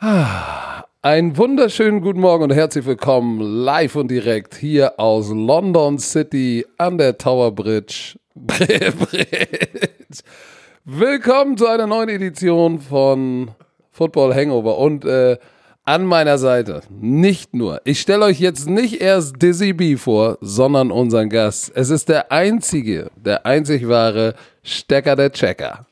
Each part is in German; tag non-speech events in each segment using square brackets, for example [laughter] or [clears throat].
Einen wunderschönen guten Morgen und herzlich willkommen live und direkt hier aus London City an der Tower [laughs] Bridge. Willkommen zu einer neuen Edition von Football Hangover und äh, an meiner Seite nicht nur. Ich stelle euch jetzt nicht erst Dizzy B vor, sondern unseren Gast. Es ist der einzige, der einzig wahre Stecker der Checker.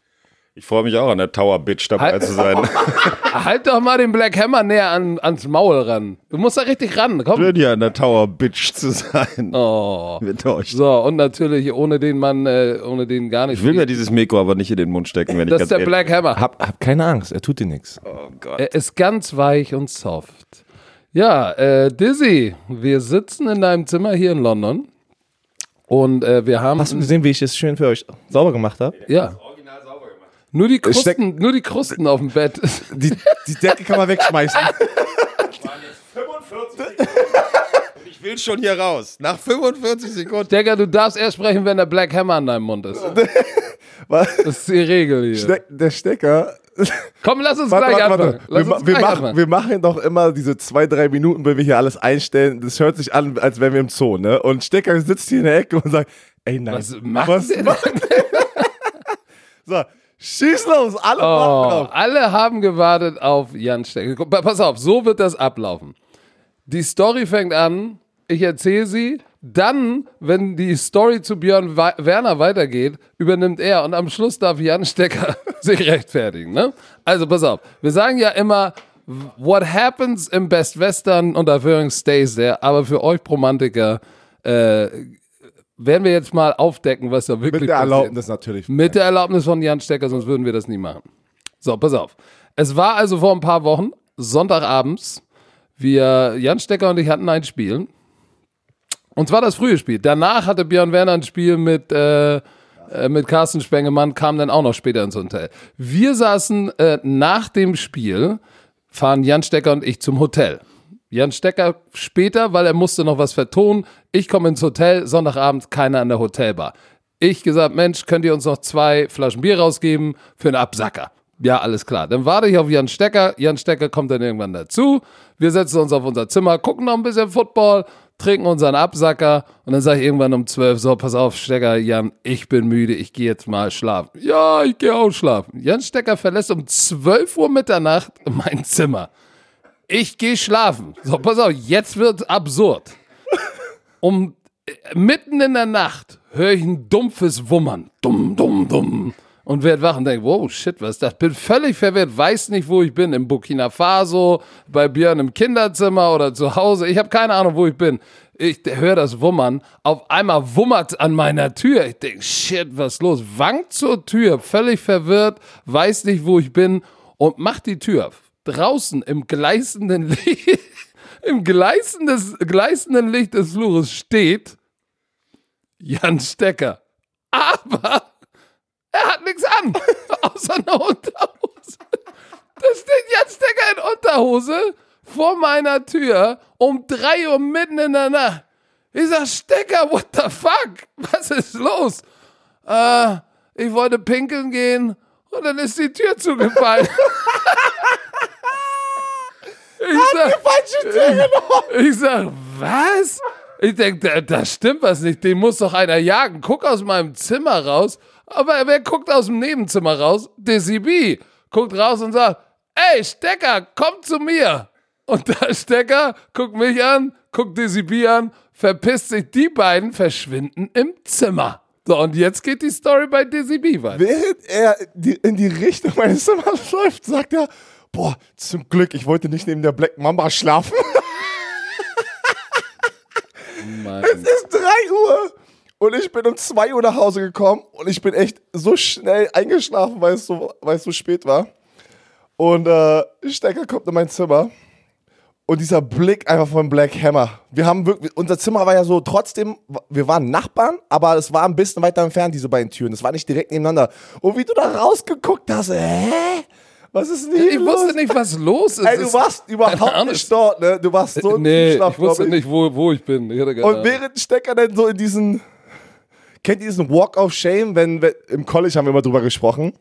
Ich freue mich auch an der Tower Bitch dabei Halt- zu sein. [laughs] Halt doch mal den Black Hammer näher an, ans Maul ran. Du musst da richtig ran. Komm. Schön hier an der Tower Bitch zu sein. Oh. Mit euch. So, und natürlich ohne den Mann, äh, ohne den gar nicht. Ich will mir dieses Mikro aber nicht in den Mund stecken, wenn das ich ist ganz der ehrlich Black Hammer. Hab, hab keine Angst, er tut dir nichts. Oh Gott. Er ist ganz weich und soft. Ja, äh, Dizzy, wir sitzen in deinem Zimmer hier in London. Und äh, wir haben. Hast du gesehen, wie ich es schön für euch sauber gemacht habe? ja. Nur die, steck- Krusten, nur die Krusten auf dem Bett. [laughs] Die, die Decke kann man wegschmeißen. [laughs] Ich will schon hier raus. Nach 45 Sekunden. Digga, du darfst erst sprechen, wenn der Black Hammer an deinem Mund ist. [laughs] Was? Das ist die Regel hier. Ste der Stecker. Komm, lass uns Warte, gleich warte, anfangen. warte. Wir, Lass ma- uns wir, gleich machen, anfangen. wir machen doch immer diese zwei, drei Minuten, wenn wir hier alles einstellen. Das hört sich an, als wären wir im Zoo, ne? Und Stecker sitzt hier in der Ecke und sagt, ey, nein. Was macht was der macht So, schieß los, alle Oh, warten drauf. alle haben gewartet auf Jan Stecker. Pass auf, so wird das ablaufen. Die Story fängt an, ich erzähle sie, dann, wenn die Story zu Björn Werner weitergeht, übernimmt er und am Schluss darf Jan Stecker [laughs] sich rechtfertigen. Ne? Also pass auf, wir sagen ja immer, what happens im Best Western und Erfüllung stays there, aber für euch Romantiker äh, werden wir jetzt mal aufdecken, was da wirklich Mit der passiert. Erlaubnis natürlich. Mit der Erlaubnis von Jan Stecker, sonst würden wir das nie machen. So, pass auf. Es war also vor ein paar Wochen, Sonntagabends. Wir, Jan Stecker und ich hatten ein Spiel. Und zwar das frühe Spiel. Danach hatte Björn Werner ein Spiel mit, äh, äh, mit Carsten Spengemann, kam dann auch noch später ins Hotel. Wir saßen äh, nach dem Spiel, fahren Jan Stecker und ich zum Hotel. Jan Stecker später, weil er musste noch was vertonen. Ich komme ins Hotel, Sonntagabend, keiner an der Hotelbar. Ich gesagt, Mensch, könnt ihr uns noch zwei Flaschen Bier rausgeben für einen Absacker? Ja, alles klar. Dann warte ich auf Jan Stecker. Jan Stecker kommt dann irgendwann dazu. Wir setzen uns auf unser Zimmer, gucken noch ein bisschen Football, trinken unseren Absacker und dann sage ich irgendwann um 12, so, pass auf, Stecker, Jan, ich bin müde, ich gehe jetzt mal schlafen. Ja, ich gehe auch schlafen. Jan Stecker verlässt um 12 Uhr Mitternacht mein Zimmer. Ich gehe schlafen. So, pass auf, jetzt wird's absurd. Um äh, mitten in der Nacht höre ich ein dumpfes Wummern. Dumm, dumm, dumm. Und werd wach und denke, wow, shit, was ist das? Bin völlig verwirrt, weiß nicht, wo ich bin. Im Burkina Faso, bei Björn im Kinderzimmer oder zu Hause. Ich habe keine Ahnung, wo ich bin. Ich höre das Wummern. Auf einmal wummert an meiner Tür. Ich denke, shit, was ist los? Wankt zur Tür, völlig verwirrt, weiß nicht, wo ich bin und macht die Tür auf. Draußen im gleißenden [laughs] Licht, im gleißendes, gleißenden Licht des Flures steht Jan Stecker. Aber er hat nichts an, [laughs] außer eine Unterhose. Da steht Jan Stecker in Unterhose vor meiner Tür um 3 Uhr mitten in der Nacht. Ich sag, Stecker, what the fuck? Was ist los? Äh, ich wollte pinkeln gehen und dann ist die Tür zugefallen. [laughs] ich sag, Falsche Tür [laughs] genommen. ich sag, was? Ich denk, da, da stimmt was nicht. Den muss doch einer jagen. Guck aus meinem Zimmer raus. Aber wer guckt aus dem Nebenzimmer raus? Dizzy B. Guckt raus und sagt, ey, Stecker, komm zu mir. Und [laughs] der Stecker guckt mich an, guckt Dizzy B an, verpisst sich. Die beiden verschwinden im Zimmer. So, und jetzt geht die Story bei Dizzy B weiter. Während er die, in die Richtung meines Zimmers [laughs] läuft, sagt er, boah, zum Glück, ich wollte nicht neben der Black Mamba schlafen. Es ist 3 Uhr und ich bin um 2 Uhr nach Hause gekommen und ich bin echt so schnell eingeschlafen, weil es so, weil es so spät war. Und äh, Stecker kommt in mein Zimmer und dieser Blick einfach von Black Hammer. Wir haben wirklich, unser Zimmer war ja so trotzdem, wir waren Nachbarn, aber es war ein bisschen weiter entfernt, diese beiden Türen. Es war nicht direkt nebeneinander. Und wie du da rausgeguckt hast, hä? Was ist denn hier Ich los? wusste nicht, was los ist. Ey, du warst überhaupt nicht dort, ne? Du warst so im Nee, Tiefschlaf, ich wusste glaub nicht, wo, wo ich bin. Ich Und während Stecker dann so in diesen, kennt ihr diesen Walk of Shame, wenn, wenn im College haben wir immer drüber gesprochen,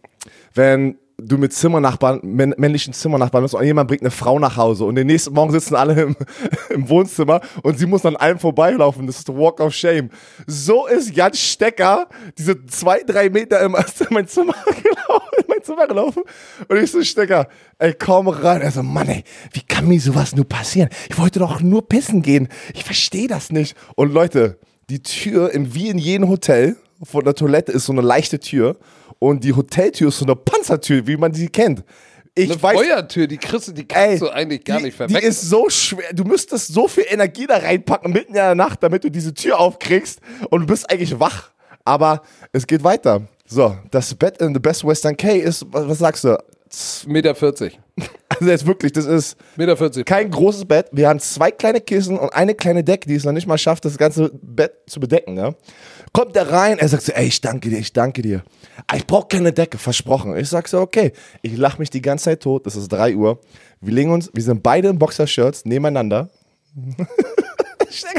wenn du mit Zimmernachbarn, männ männlichen Zimmernachbarn bist und jemand bringt eine Frau nach Hause und den nächsten Morgen sitzen alle im, [laughs] im Wohnzimmer und sie muss an einem vorbeilaufen. Das ist der Walk of Shame. So ist Jan Stecker diese zwei, drei Meter [laughs] in mein Zimmer [laughs] gelaufen, in mein Zimmer gelaufen und ich so, Stecker, ey, komm rein. Er so, Mann, ey, wie kann mir sowas nur passieren? Ich wollte doch nur pissen gehen. Ich verstehe das nicht. Und Leute, die Tür, in, wie in jedem Hotel, von der Toilette ist so eine leichte Tür und die Hoteltür ist so eine Panzertür, wie man sie kennt. Ich Eine weiß, Feuertür, die kriegst du, die kannst ey, du eigentlich gar die, nicht Die verwechseln. ist so schwer. Du müsstest so viel Energie da reinpacken mitten in der Nacht, damit du diese Tür aufkriegst und du bist eigentlich wach. Aber es geht weiter. So, das Bett in the Best Western K ist, was sagst du? Meter 40. [laughs] Also jetzt wirklich, das ist Meter 40. kein großes Bett. Wir haben zwei kleine Kissen und eine kleine Decke, die es noch nicht mal schafft, das ganze Bett zu bedecken. Ne? Kommt der rein, er sagt so, ey, ich danke dir, ich danke dir. Ah, Ich brauche keine Decke, versprochen. Ich sag so, okay. Ich lache mich die ganze Zeit tot, es ist 3 Uhr. Wir legen uns, wir sind beide in Boxershirts nebeneinander. [laughs]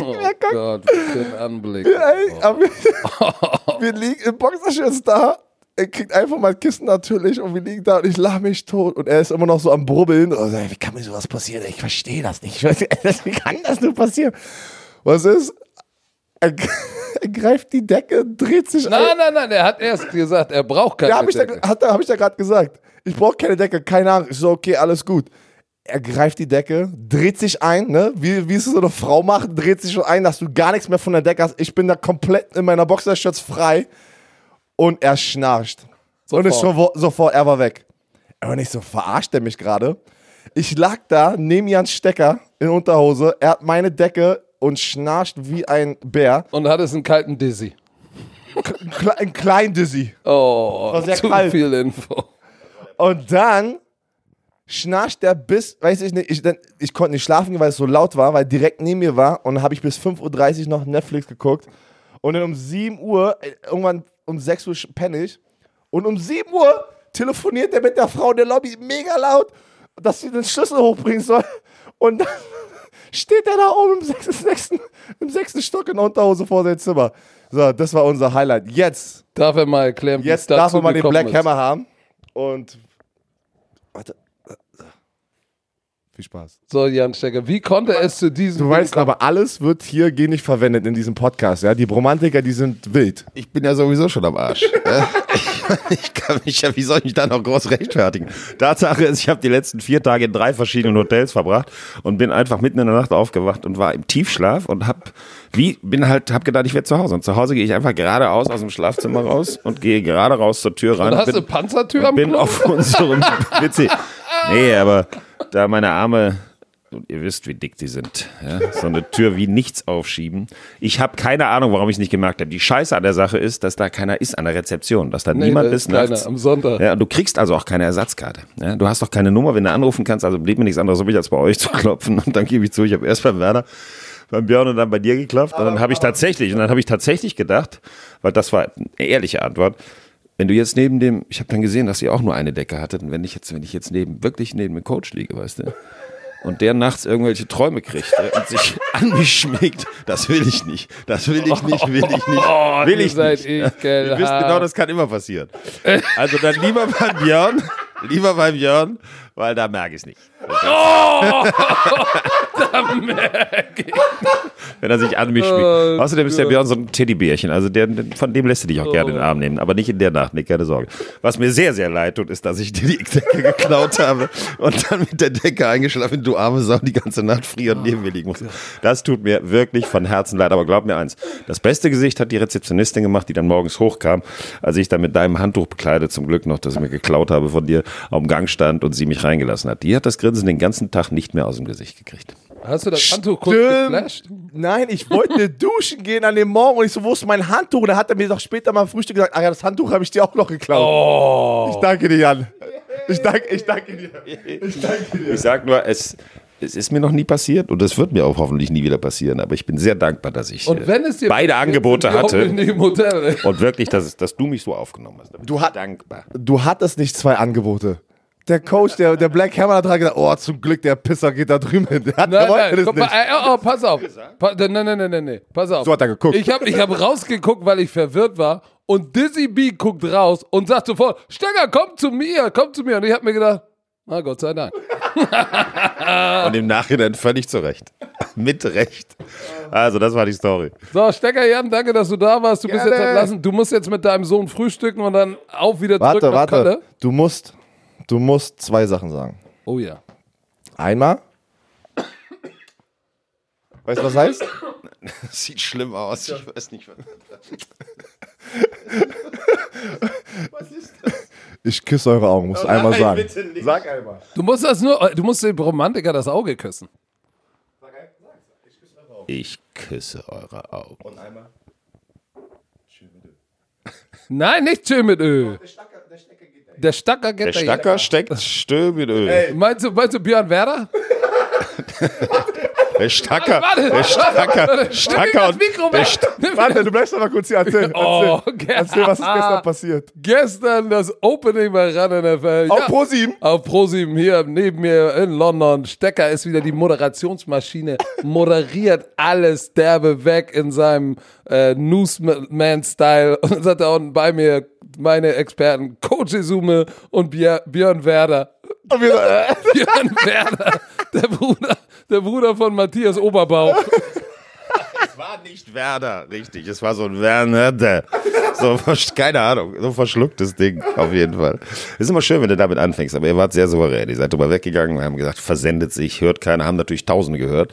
Oh Gott, was für ein Anblick. Ey, aber wir, [laughs] wir liegen in Boxershirts da. Er kriegt einfach mal Kissen natürlich und wir liegen da und ich lache mich tot und er ist immer noch so am Brubbeln. Und so, wie kann mir sowas passieren? Ich verstehe das nicht. [laughs] Wie kann das nur passieren? Was ist? Er, [laughs] er greift die Decke, dreht sich Nein, nein, nein, er hat erst gesagt, er braucht keine Ja, habe ich, da, Decke. hat, hab ich da gerade gesagt. Ich brauche keine Decke, keine Ahnung. Ich so, okay, alles gut. Er greift die Decke, dreht sich ein, ne? Wie, wie es so eine Frau macht, dreht sich schon ein, dass du gar nichts mehr von der Decke hast. Ich bin da komplett in meiner Boxershirts frei und er schnarcht. Und ist schon sofort, er war weg. Aber nicht so, verarscht er mich gerade? Ich lag da neben Jans Stecker in Unterhose, er hat meine Decke und schnarcht wie ein Bär. Und hat es einen kalten Dizzy. Ein, Kle ein klein Dizzy. Oh, War sehr zu kalt. viel Info. Und dann schnarcht der bis, weiß ich nicht, ich, dann, ich konnte nicht schlafen, weil es so laut war, weil direkt neben mir war und dann habe ich bis 5.30 Uhr noch Netflix geguckt und dann um 7 Uhr, äh, irgendwann um 6 Uhr penne ich und um 7 Uhr telefoniert er mit der Frau in der Lobby mega laut, dass sie den Schlüssel hochbringen soll und dann [laughs] steht er da oben im sechsten, sechsten, im sechsten Stock in der Unterhose vor seinem Zimmer. So, das war unser Highlight. Jetzt Darf er mal erklären, wie Jetzt darf man mal den Black ist. Hammer haben. Und. Warte. Viel Spaß. So, Jan Stecker, wie konnte es zu diesem... Du weißt aber, alles wird hier gar nicht verwendet in diesem Podcast. Ja? Die Bromantiker, die sind wild. Ich bin ja sowieso schon am Arsch. Ich, [laughs] ich kann mich ja, wie soll ich mich da noch groß rechtfertigen? Tatsache ist, ich habe die letzten vier Tage in drei verschiedenen Hotels verbracht und bin einfach mitten in der Nacht aufgewacht und war im Tiefschlaf und hab, wie, bin halt, hab gedacht, ich werde zu Hause. Und zu Hause gehe ich einfach geradeaus aus dem Schlafzimmer raus und gehe gerade raus zur Tür ran. Und hast bin, du Panzertür am bin Klo? auf unserem [laughs] WC. Nee, aber da meine Arme, ihr wisst, wie dick die sind, ja, so eine Tür wie nichts aufschieben. Ich habe keine Ahnung, warum ich nicht gemerkt habe. Die Scheiße an der Sache ist, dass da keiner ist an der Rezeption, dass da Nee, niemand da ist ist keiner nachts. am Sonntag. Ja, und du kriegst also auch keine Ersatzkarte. Ja, du hast doch keine Nummer, wenn du anrufen kannst. Also blieb mir nichts anderes übrig, als bei euch zu klopfen. Und dann gebe ich zu, ich habe erst beim Werner, beim Björn und dann bei dir geklopft. Und dann habe ich tatsächlich, und dann habe ich tatsächlich gedacht, weil das war eine ehrliche Antwort, wenn du jetzt neben dem, ich habe dann gesehen, dass ihr auch nur eine Decke hattet, und wenn ich jetzt, wenn ich jetzt neben, wirklich neben dem Coach liege, weißt du, und der nachts irgendwelche Träume kriegt ja, und sich [laughs] an mich schmiegt, das will ich nicht. Das will ich nicht, will ich nicht, [laughs] will ihr ich nicht. Ja, ekelhaft. Ihr wisst genau, das kann immer passieren. Also dann lieber beim Björn, lieber beim Björn, weil da merke ich es nicht. [laughs] [laughs] Wenn er sich an mich schmiegt. Oh Außerdem ist der Björn so ein Teddybärchen. Also der, von dem lässt du dich auch gerne in den Arm nehmen. Aber nicht in der Nacht, nicht keine Sorge. Was mir sehr, sehr leid tut, ist, dass ich dir die Decke geklaut habe und dann mit der Decke eingeschlafen, du arme Sau, die ganze Nacht frierend neben mir liegen muss. Das tut mir wirklich von Herzen leid. Aber glaub mir eins, das beste Gesicht hat die Rezeptionistin gemacht, die dann morgens hochkam, als ich dann mit deinem Handtuch bekleidet, zum Glück noch, das ich mir geklaut habe von dir, dem Gang stand und sie mich reingelassen hat. Die hat das Grinsen den ganzen Tag nicht mehr aus dem Gesicht gekriegt. Hast du das Handtuch kurz Stimmt. geflasht? Nein, ich wollte duschen gehen an dem Morgen und ich so, wo ist mein Handtuch? Und dann hat er mir doch später mal am Frühstück gesagt, ach ja, das Handtuch habe ich dir auch noch geklaut. Oh. Ich danke dir, Jan. Ich danke, ich danke dir. Ich danke dir. Ich sag nur, es, es ist mir noch nie passiert und es wird mir auch hoffentlich nie wieder passieren. Aber ich bin sehr dankbar, dass ich Und äh, wenn es dir beide passiert, Angebote hatte und wirklich, dass, dass du mich so aufgenommen hast. Du hat- dankbar. Du hattest nicht zwei Angebote. Der Coach, der, der Black Hammer, hat gedacht, oh, zum Glück, der Pisser geht da drüben hin. Der, hat, der Nein, wollte nein, das mal, nicht. äh, oh, oh, pass auf. Pa nein, nein, nein, nein, nein, pass auf. So hat er geguckt. Ich habe ich hab rausgeguckt, weil ich verwirrt war. Und Dizzy B guckt raus und sagt sofort, Stecker, komm zu mir, komm zu mir. Und ich habe mir gedacht, na Gott sei Dank. [laughs] Und im Nachhinein völlig zu Recht. [laughs] Mit Recht. Also, das war die Story. So, Stecker Jan, danke, dass du da warst. Du bist Gerne. jetzt entlassen. Du musst jetzt mit deinem Sohn frühstücken und dann auf wieder zurück Warte, nach warte. Kölle. Du musst, du musst zwei Sachen sagen. Oh ja. Einmal. Weißt du, was heißt? Das [laughs] sieht schlimm aus. Ich weiß nicht, was. Ich küsse eure Augen, musst du einmal nein, sagen. bitte nicht. Sag einmal. Du musst das nur, du musst dem Romantiker das Auge küssen. Ich küsse eure Augen. Und einmal. Nein, nicht schön mit Öl. Der Stacker geht Der da Stacker steckt Stö mit Öl. Meinst du, meinst du Björn Werder? [laughs] Der Stacker, Warte, der Stacker, Stacker und Mikro der weg. St Warte, du bleibst aber kurz hier. Erzähl, [laughs] Oh, erzähl, okay. erzähl was ist gestern passiert. Gestern das Opening bei Run NFL. Auf ProSieben? Auf ProSieben hier neben mir in London. Stecker ist wieder die Moderationsmaschine. Moderiert alles derbe weg in seinem äh, Newsman-Style. Und dann sagt er unten bei mir meine Experten Coach Izume und Björ- Björn Werder. Und wir so, äh, [laughs] Björn Werder, der Bruder, der Bruder von Matthias Oberbauch. Es war nicht Werder, richtig. Es war so ein Werner. So, keine Ahnung, so ein verschlucktes Ding, auf jeden Fall. Ist immer schön, wenn du damit anfängst, aber ihr wart sehr souverän. Ihr seid drüber weggegangen, wir haben gesagt, versendet sich, hört keiner, haben natürlich Tausende gehört.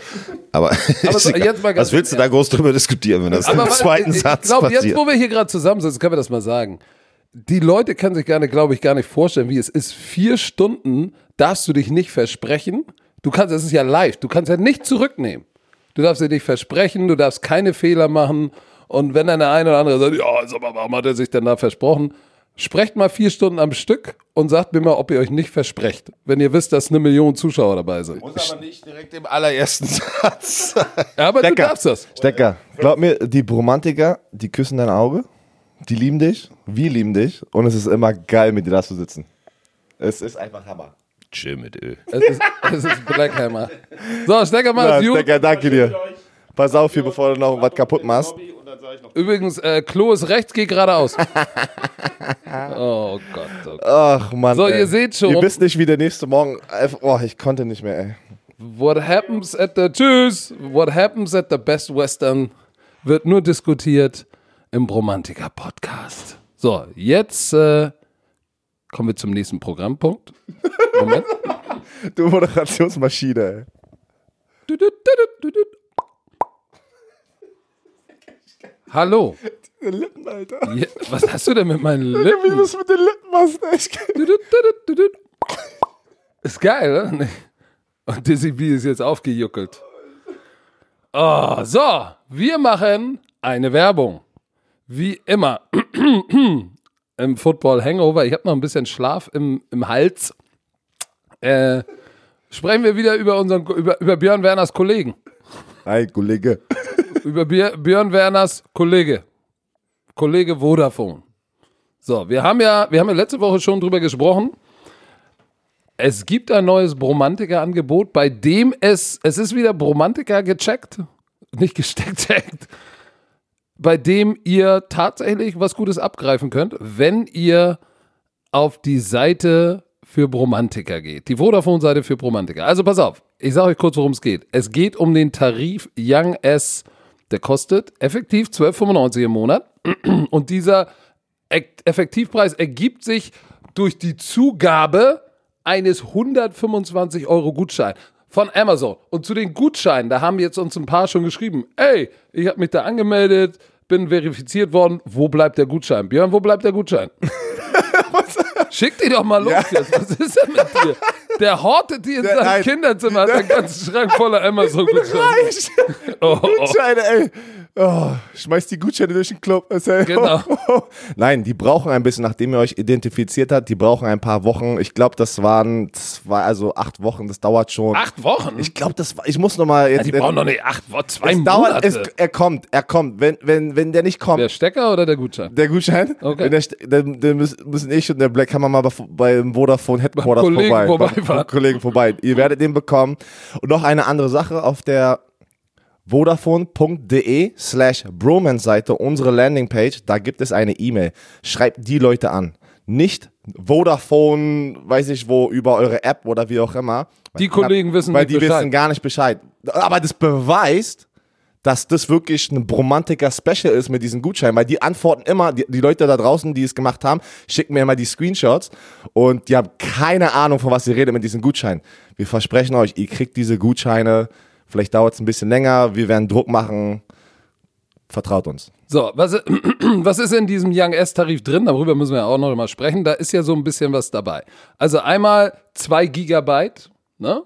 Aber, [laughs] ist so, jetzt was willst du da groß drüber diskutieren, wenn das im wa- zweiten ich, Satz ich glaube, jetzt, passiert? wo wir hier gerade zusammensitzen, können wir das mal sagen. Die Leute können sich gerne, glaube ich, gar nicht vorstellen, wie es ist. Vier Stunden darfst du dich nicht versprechen. Du kannst, es ist ja live, du kannst ja nicht zurücknehmen. Du darfst dir nicht versprechen, du darfst keine Fehler machen. Und wenn dann der eine oder andere sagt, ja, sag mal, warum hat er sich denn da versprochen? Sprecht mal vier Stunden am Stück und sagt mir mal, ob ihr euch nicht versprecht, wenn ihr wisst, dass eine Million Zuschauer dabei sind. Muss aber nicht direkt im allerersten [laughs] Satz. Aber du Stecker. darfst das. Stecker, glaub mir, die Romantiker, die küssen dein Auge, die lieben dich, wir lieben dich und es ist immer geil, mit dir da zu sitzen. Es ist einfach Hammer. Chill mit Öl. Es ist, es ist Blackhammer. So, Stecker mal gut. Stecker, danke dir. Pass auf hier, bevor du noch was kaputt machst. Übrigens, äh, Klo ist rechts, geh geradeaus. [laughs] oh Gott, oh Gott. Ach Mann. So, ey. ihr seht schon. Ihr wisst nicht, wie der nächste Morgen. einfach- Oh, ich konnte nicht mehr, ey. What happens at the Tschüss. What happens at the Best Western wird nur diskutiert im Bromantiker Podcast. So, jetzt äh, kommen wir zum nächsten Programmpunkt. Moment. [laughs] Du Moderationsmaschine. Du, du, du. Hallo. Die Lippen, Alter. Ja, was hast du denn mit meinen Wie Lippen? du das mit den Lippen machst, du. Ist geil, oder? Und Dizzy B ist jetzt aufgejuckelt. Oh, so, wir machen eine Werbung. Wie immer. [clears throat] Im Football Hangover. Ich habe noch ein bisschen Schlaf im, im Hals. Äh, sprechen wir wieder über unseren über, über Björn Werners Kollegen. Hi, Kollege. [laughs] Über Björ- Björn Werners Kollege. Kollege Vodafone. So, wir haben ja, wir haben ja letzte Woche schon drüber gesprochen. Es gibt ein neues Bromantiker-Angebot, bei dem es, es ist wieder Bromantiker gecheckt, nicht gesteckt, [laughs] checkt, bei dem ihr tatsächlich was Gutes abgreifen könnt, wenn ihr auf die Seite für Bromantiker geht. Die Vodafone-Seite für Bromantiker. Also pass auf, ich sage euch kurz, worum es geht. Es geht um den Tarif Young S, der kostet effektiv 12,95 im Monat. [clears throat] Und dieser Effektivpreis ergibt sich durch die Zugabe eines 125 Euro Gutschein von Amazon. Und zu den Gutscheinen, da haben jetzt uns ein paar schon geschrieben, ey, ich habe mich da angemeldet, bin verifiziert worden, wo bleibt der Gutschein? Björn, wo bleibt der Gutschein? [laughs] Schick die doch mal los jetzt. Was ist denn mit dir? Der hortet die in Der- seinem nein. Kinderzimmer, hat einen ganzen [laughs] Schrank voller Amazon-Gutscheine. Reich. Oh, oh. Gutscheine, ey. Oh, schmeißt die Gutscheine durch den Club. Genau. [laughs] Nein, die brauchen ein bisschen, nachdem ihr euch identifiziert habt, die brauchen ein paar Wochen. Ich glaube, das waren zwei, also acht Wochen, das dauert schon. Acht Wochen? Ich glaube, das war, ich muss nochmal jetzt. die brauchen doch nicht acht Wochen, zwei es dauert, Monate. es, er kommt, er kommt. Wenn, wenn, wenn der nicht kommt, der Stecker oder der Gutschein? der Gutschein, Okay. wenn der, dann, dann müssen ich und der Black Hammer mal bei- beim Vodafone Headquarters Kollegen vorbei. Beim Kollegen vorbei. Ihr werdet den bekommen. Und noch eine andere Sache auf der vodafone.de slash Bromance-Seite, unsere Landingpage, da gibt es eine E-Mail. Schreibt die Leute an. Nicht Vodafone, weiß ich wo, über eure App oder wie auch immer. Die Kollegen wissen Weil nicht die Bescheid. wissen gar nicht Bescheid. Aber das beweist, dass das wirklich ein Bromantiker-Special ist mit diesen Gutscheinen, weil die antworten immer, die, die Leute da draußen, die es gemacht haben, schicken mir immer die Screenshots und die haben keine Ahnung, von was sie redet mit diesen Gutscheinen. Wir versprechen euch, ihr kriegt diese Gutscheine, vielleicht dauert es ein bisschen länger, wir werden Druck machen, vertraut uns. So, was, [clears throat] was ist in diesem Young S-Tarif drin? Darüber müssen wir ja auch noch mal sprechen. Da ist ja so ein bisschen was dabei. Also einmal 2 Gigabyte, ne?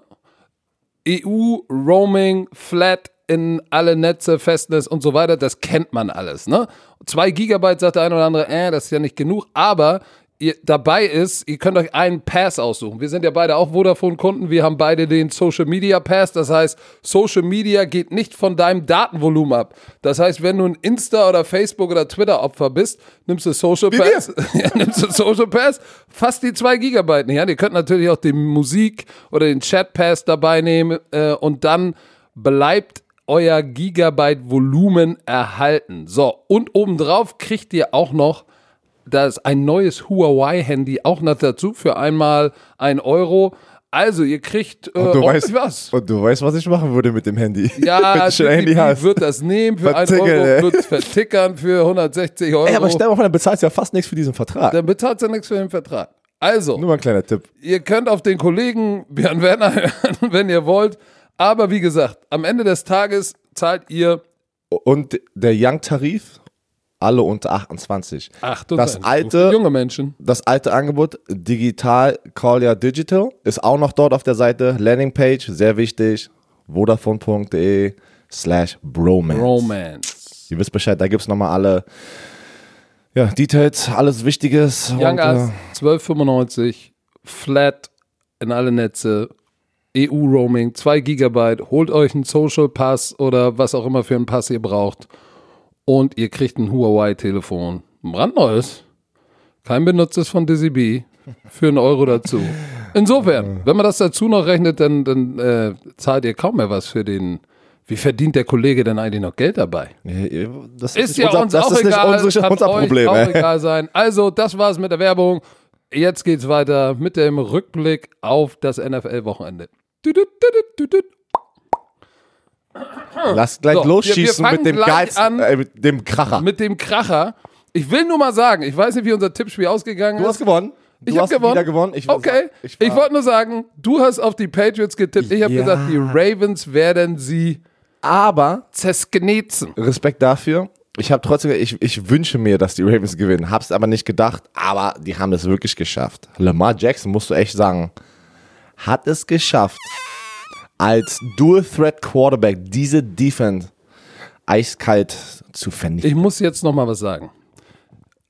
EU, Roaming, Flat in alle Netze, Festnetz und so weiter, das kennt man alles, ne? 2 Gigabyte sagt der eine oder andere, äh, das ist ja nicht genug, aber ihr dabei ist, ihr könnt euch einen Pass aussuchen. Wir sind ja beide auch Vodafone-Kunden, wir haben beide den Social Media Pass, das heißt, Social Media geht nicht von deinem Datenvolumen ab. Das heißt, wenn du ein Insta oder Facebook oder Twitter Opfer bist, nimmst du Social. Pass, [laughs] ja, nimmst du Social Pass, fast die 2 Gigabyte nicht. Ja, ihr könnt natürlich auch den Musik oder den Chat Pass dabei nehmen äh, und dann bleibt euer Gigabyte Volumen erhalten. So, und obendrauf kriegt ihr auch noch das ein neues Huawei-Handy auch noch dazu für einmal ein Euro. Also, ihr kriegt äh, Und du, weißt, was. und du weißt, was ich machen würde mit dem Handy. Ja, [laughs] du Handy hast. wird das nehmen für ein Vertickeln, Euro, ey. wird vertickern für 160 Euro. Ey, aber stell dir mal vor, dann bezahlst du ja fast nichts für diesen Vertrag. dann bezahlt ihr nichts für den Vertrag. Also, Nur mal ein kleiner Tipp. ihr könnt auf den Kollegen Björn Werner [laughs] hören, wenn ihr wollt. Aber wie gesagt, am Ende des Tages zahlt ihr Und der Young-Tarif, alle unter 28. 28. Das alte, junge Menschen. das alte Angebot, Digital Call Ya Digital, ist auch noch dort auf der Seite. Landingpage, sehr wichtig. Vodafone.de slash Bromance. Romance. Ihr wisst Bescheid, da gibt es nochmal alle ja, Details, alles Wichtiges. Young und, äh, 1295, Flat in alle Netze, EU-Roaming, 2 Gigabyte, holt euch einen Social Pass oder was auch immer für einen Pass ihr braucht und ihr kriegt ein Huawei-Telefon. Brandneues. Kein benutztes von Dizzy B für einen Euro dazu. Insofern, wenn man das dazu noch rechnet, dann, dann äh, zahlt ihr kaum mehr was für den. Wie verdient der Kollege denn eigentlich noch Geld dabei? das Ist nicht ja unser, uns das auch ist egal. nicht unser, kann unser Problem. auch ey. egal sein. Also, das war's mit der Werbung. Jetzt geht's weiter mit dem Rückblick auf das NFL-Wochenende. Lass gleich So, wir- losschießen wir mit dem geilsten, äh, mit dem Kracher. Mit dem Kracher. Ich will nur mal sagen, ich weiß nicht, wie unser Tippspiel ausgegangen du ist. hast gewonnen. Du ich habe gewonnen. wieder gewonnen. Ich okay. ich Ich, wollte nur sagen, du hast auf die Patriots getippt. Ich habe Ja. gesagt, die Ravens werden sie Aber zersknetzen. Respekt dafür. Ich habe trotzdem, ich, ich wünsche mir, dass die Ravens gewinnen. Hab's aber nicht gedacht. Aber die haben es wirklich geschafft. Lamar Jackson, musst du echt sagen, hat es geschafft, als Dual-Threat-Quarterback diese Defense eiskalt zu vernichten. Ich muss jetzt noch mal was sagen.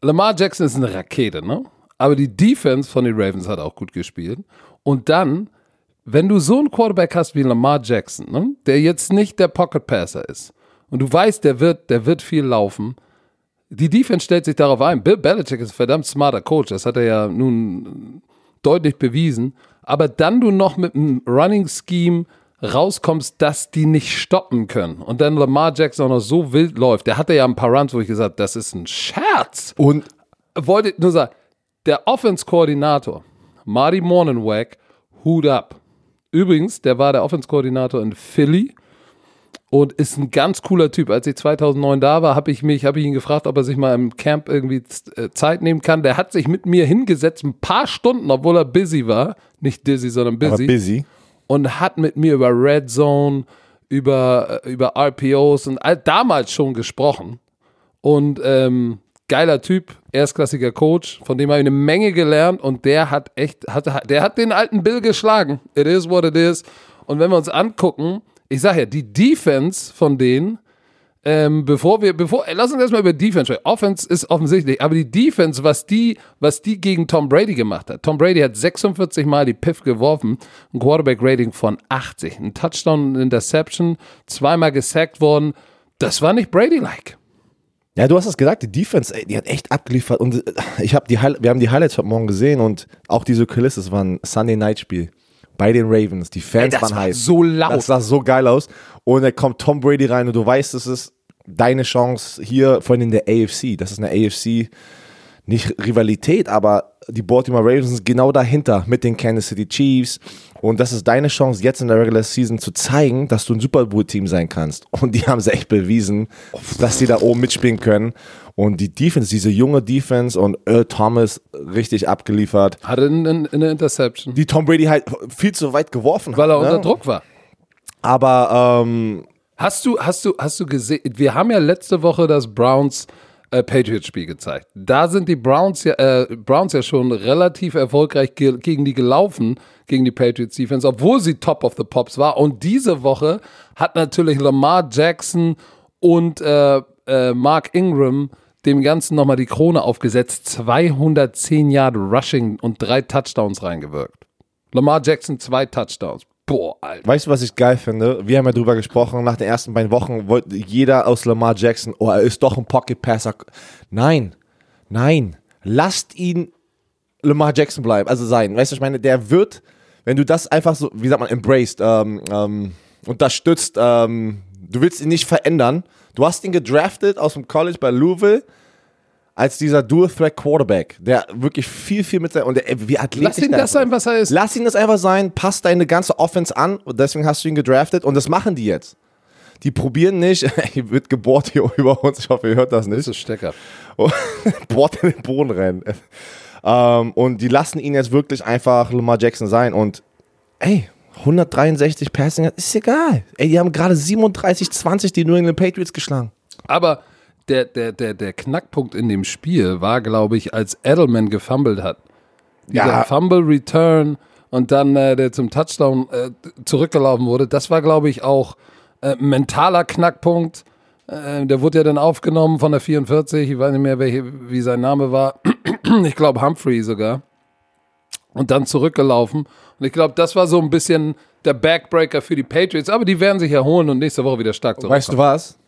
Lamar Jackson ist eine Rakete, ne? Aber die Defense von den Ravens hat auch gut gespielt. Und dann, wenn du so einen Quarterback hast wie Lamar Jackson, ne? der jetzt nicht der Pocket Passer ist, und du weißt, der wird, der wird viel laufen, die Defense stellt sich darauf ein. Bill Belichick ist ein verdammt smarter Coach, das hat er ja nun deutlich bewiesen. Aber dann du noch mit einem Running Scheme rauskommst, dass die nicht stoppen können und dann Lamar Jackson auch noch so wild läuft. Der hatte ja ein paar Runs, wo ich gesagt habe, das ist ein Scherz. Und Wollte nur sagen, der Offense-Koordinator, Marty Morningweg, Hut up. Übrigens, der war der Offense-Koordinator in Philly und ist ein ganz cooler Typ. Als ich 2009 da war, habe ich mich, habe ich ihn gefragt, ob er sich mal im Camp irgendwie äh, Zeit nehmen kann. Der hat sich mit mir hingesetzt, ein paar Stunden, obwohl er busy war, nicht dizzy, sondern aber busy, busy. und hat mit mir über Red Zone, über, äh, über RPOs und all, damals schon gesprochen. Und ähm, geiler Typ, erstklassiger Coach, von dem habe ich eine Menge gelernt und der hat echt, hat, der hat den alten Bill geschlagen. It is what it is. Und wenn wir uns angucken, ich sage ja, die Defense von denen, ähm, bevor wir, bevor, lass uns erstmal über Defense sprechen. Offense ist offensichtlich, aber die Defense, was die, was die gegen Tom Brady gemacht hat. Tom Brady hat 46 Mal die Piff geworfen, ein Quarterback-Rating von 80, ein Touchdown, ein Interception, zweimal gesackt worden. Das war nicht Brady-like. Ja, du hast es gesagt, die Defense, ey, die hat echt abgeliefert. Und äh, ich hab die, wir haben die Highlights heute Morgen gesehen und auch diese Kulisse, es war ein Sunday Night Spiel bei den Ravens. Die Fans Ey, das waren war heiß. so laut. Das sah so geil aus. Und dann kommt Tom Brady rein und du weißt, es ist deine Chance hier, vor allem in der AFC. Das ist eine AFC, nicht Rivalität, aber die Baltimore Ravens sind genau dahinter mit den Kansas City Chiefs. Und das ist deine Chance, jetzt in der Regular Season zu zeigen, dass du ein Super Bowl-Team sein kannst. Und die haben es echt bewiesen, dass die da oben mitspielen können. Und die Defense, diese junge Defense und Earl Thomas richtig abgeliefert. Hatte eine, eine Interception. Die Tom Brady halt viel zu weit geworfen weil er hat. unter ne? Druck war. Aber ähm, Hast du, hast du, hast du gesehen, wir haben ja letzte Woche das Browns äh, Patriots Spiel gezeigt. Da sind die Browns ja, äh, Browns ja schon relativ erfolgreich ge gegen die gelaufen, gegen die Patriots Defense, obwohl sie Top of the Pops war. Und diese Woche hat natürlich Lamar Jackson und äh, äh, Mark Ingram dem Ganzen nochmal die Krone aufgesetzt. 210 Yard Rushing und drei Touchdowns reingewirkt. Lamar Jackson zwei Touchdowns. Boah, Alter. weißt du, was ich geil finde? Wir haben ja drüber gesprochen, nach den ersten beiden Wochen wollte jeder aus Lamar Jackson, oh, er ist doch ein Pocket Passer. Nein, nein, lasst ihn Lamar Jackson bleiben, also sein. Weißt du, ich meine, der wird, wenn du das einfach so, wie sagt man, embraced, ähm, ähm, unterstützt, ähm, du willst ihn nicht verändern. Du hast ihn gedraftet aus dem College bei Louisville als dieser Dual-Threat-Quarterback, der wirklich viel, viel mit sein und der, wie athletisch Lass ihn das sein, was er ist. Lass ihn das einfach sein, passt deine ganze Offense an und deswegen hast du ihn gedraftet und das machen die jetzt. Die probieren nicht, [laughs] hier wird gebohrt hier [laughs] über uns, ich hoffe, ihr hört das nicht. Das ist Stecker. [laughs] bohrt in den Boden rein. Ähm, und die lassen ihn jetzt wirklich einfach Lamar Jackson sein und ey, 163 Passing, ist egal. Ey, die haben gerade 37-20 die New England Patriots geschlagen. Aber der, der, der, der Knackpunkt in dem Spiel war, glaube ich, als Edelman gefummelt hat. Dieser Ja. Fumble Return und dann äh, der zum Touchdown äh, zurückgelaufen wurde, das war, glaube ich, auch äh, mentaler Knackpunkt. Äh, der wurde ja dann aufgenommen von der 44, ich weiß nicht mehr, welche, wie sein Name war. [clears throat] ich glaube Humphrey sogar. Und dann zurückgelaufen. Und ich glaube, das war so ein bisschen der Backbreaker für die Patriots. Aber die werden sich erholen und nächste Woche wieder stark zurückkommen. Weißt du was?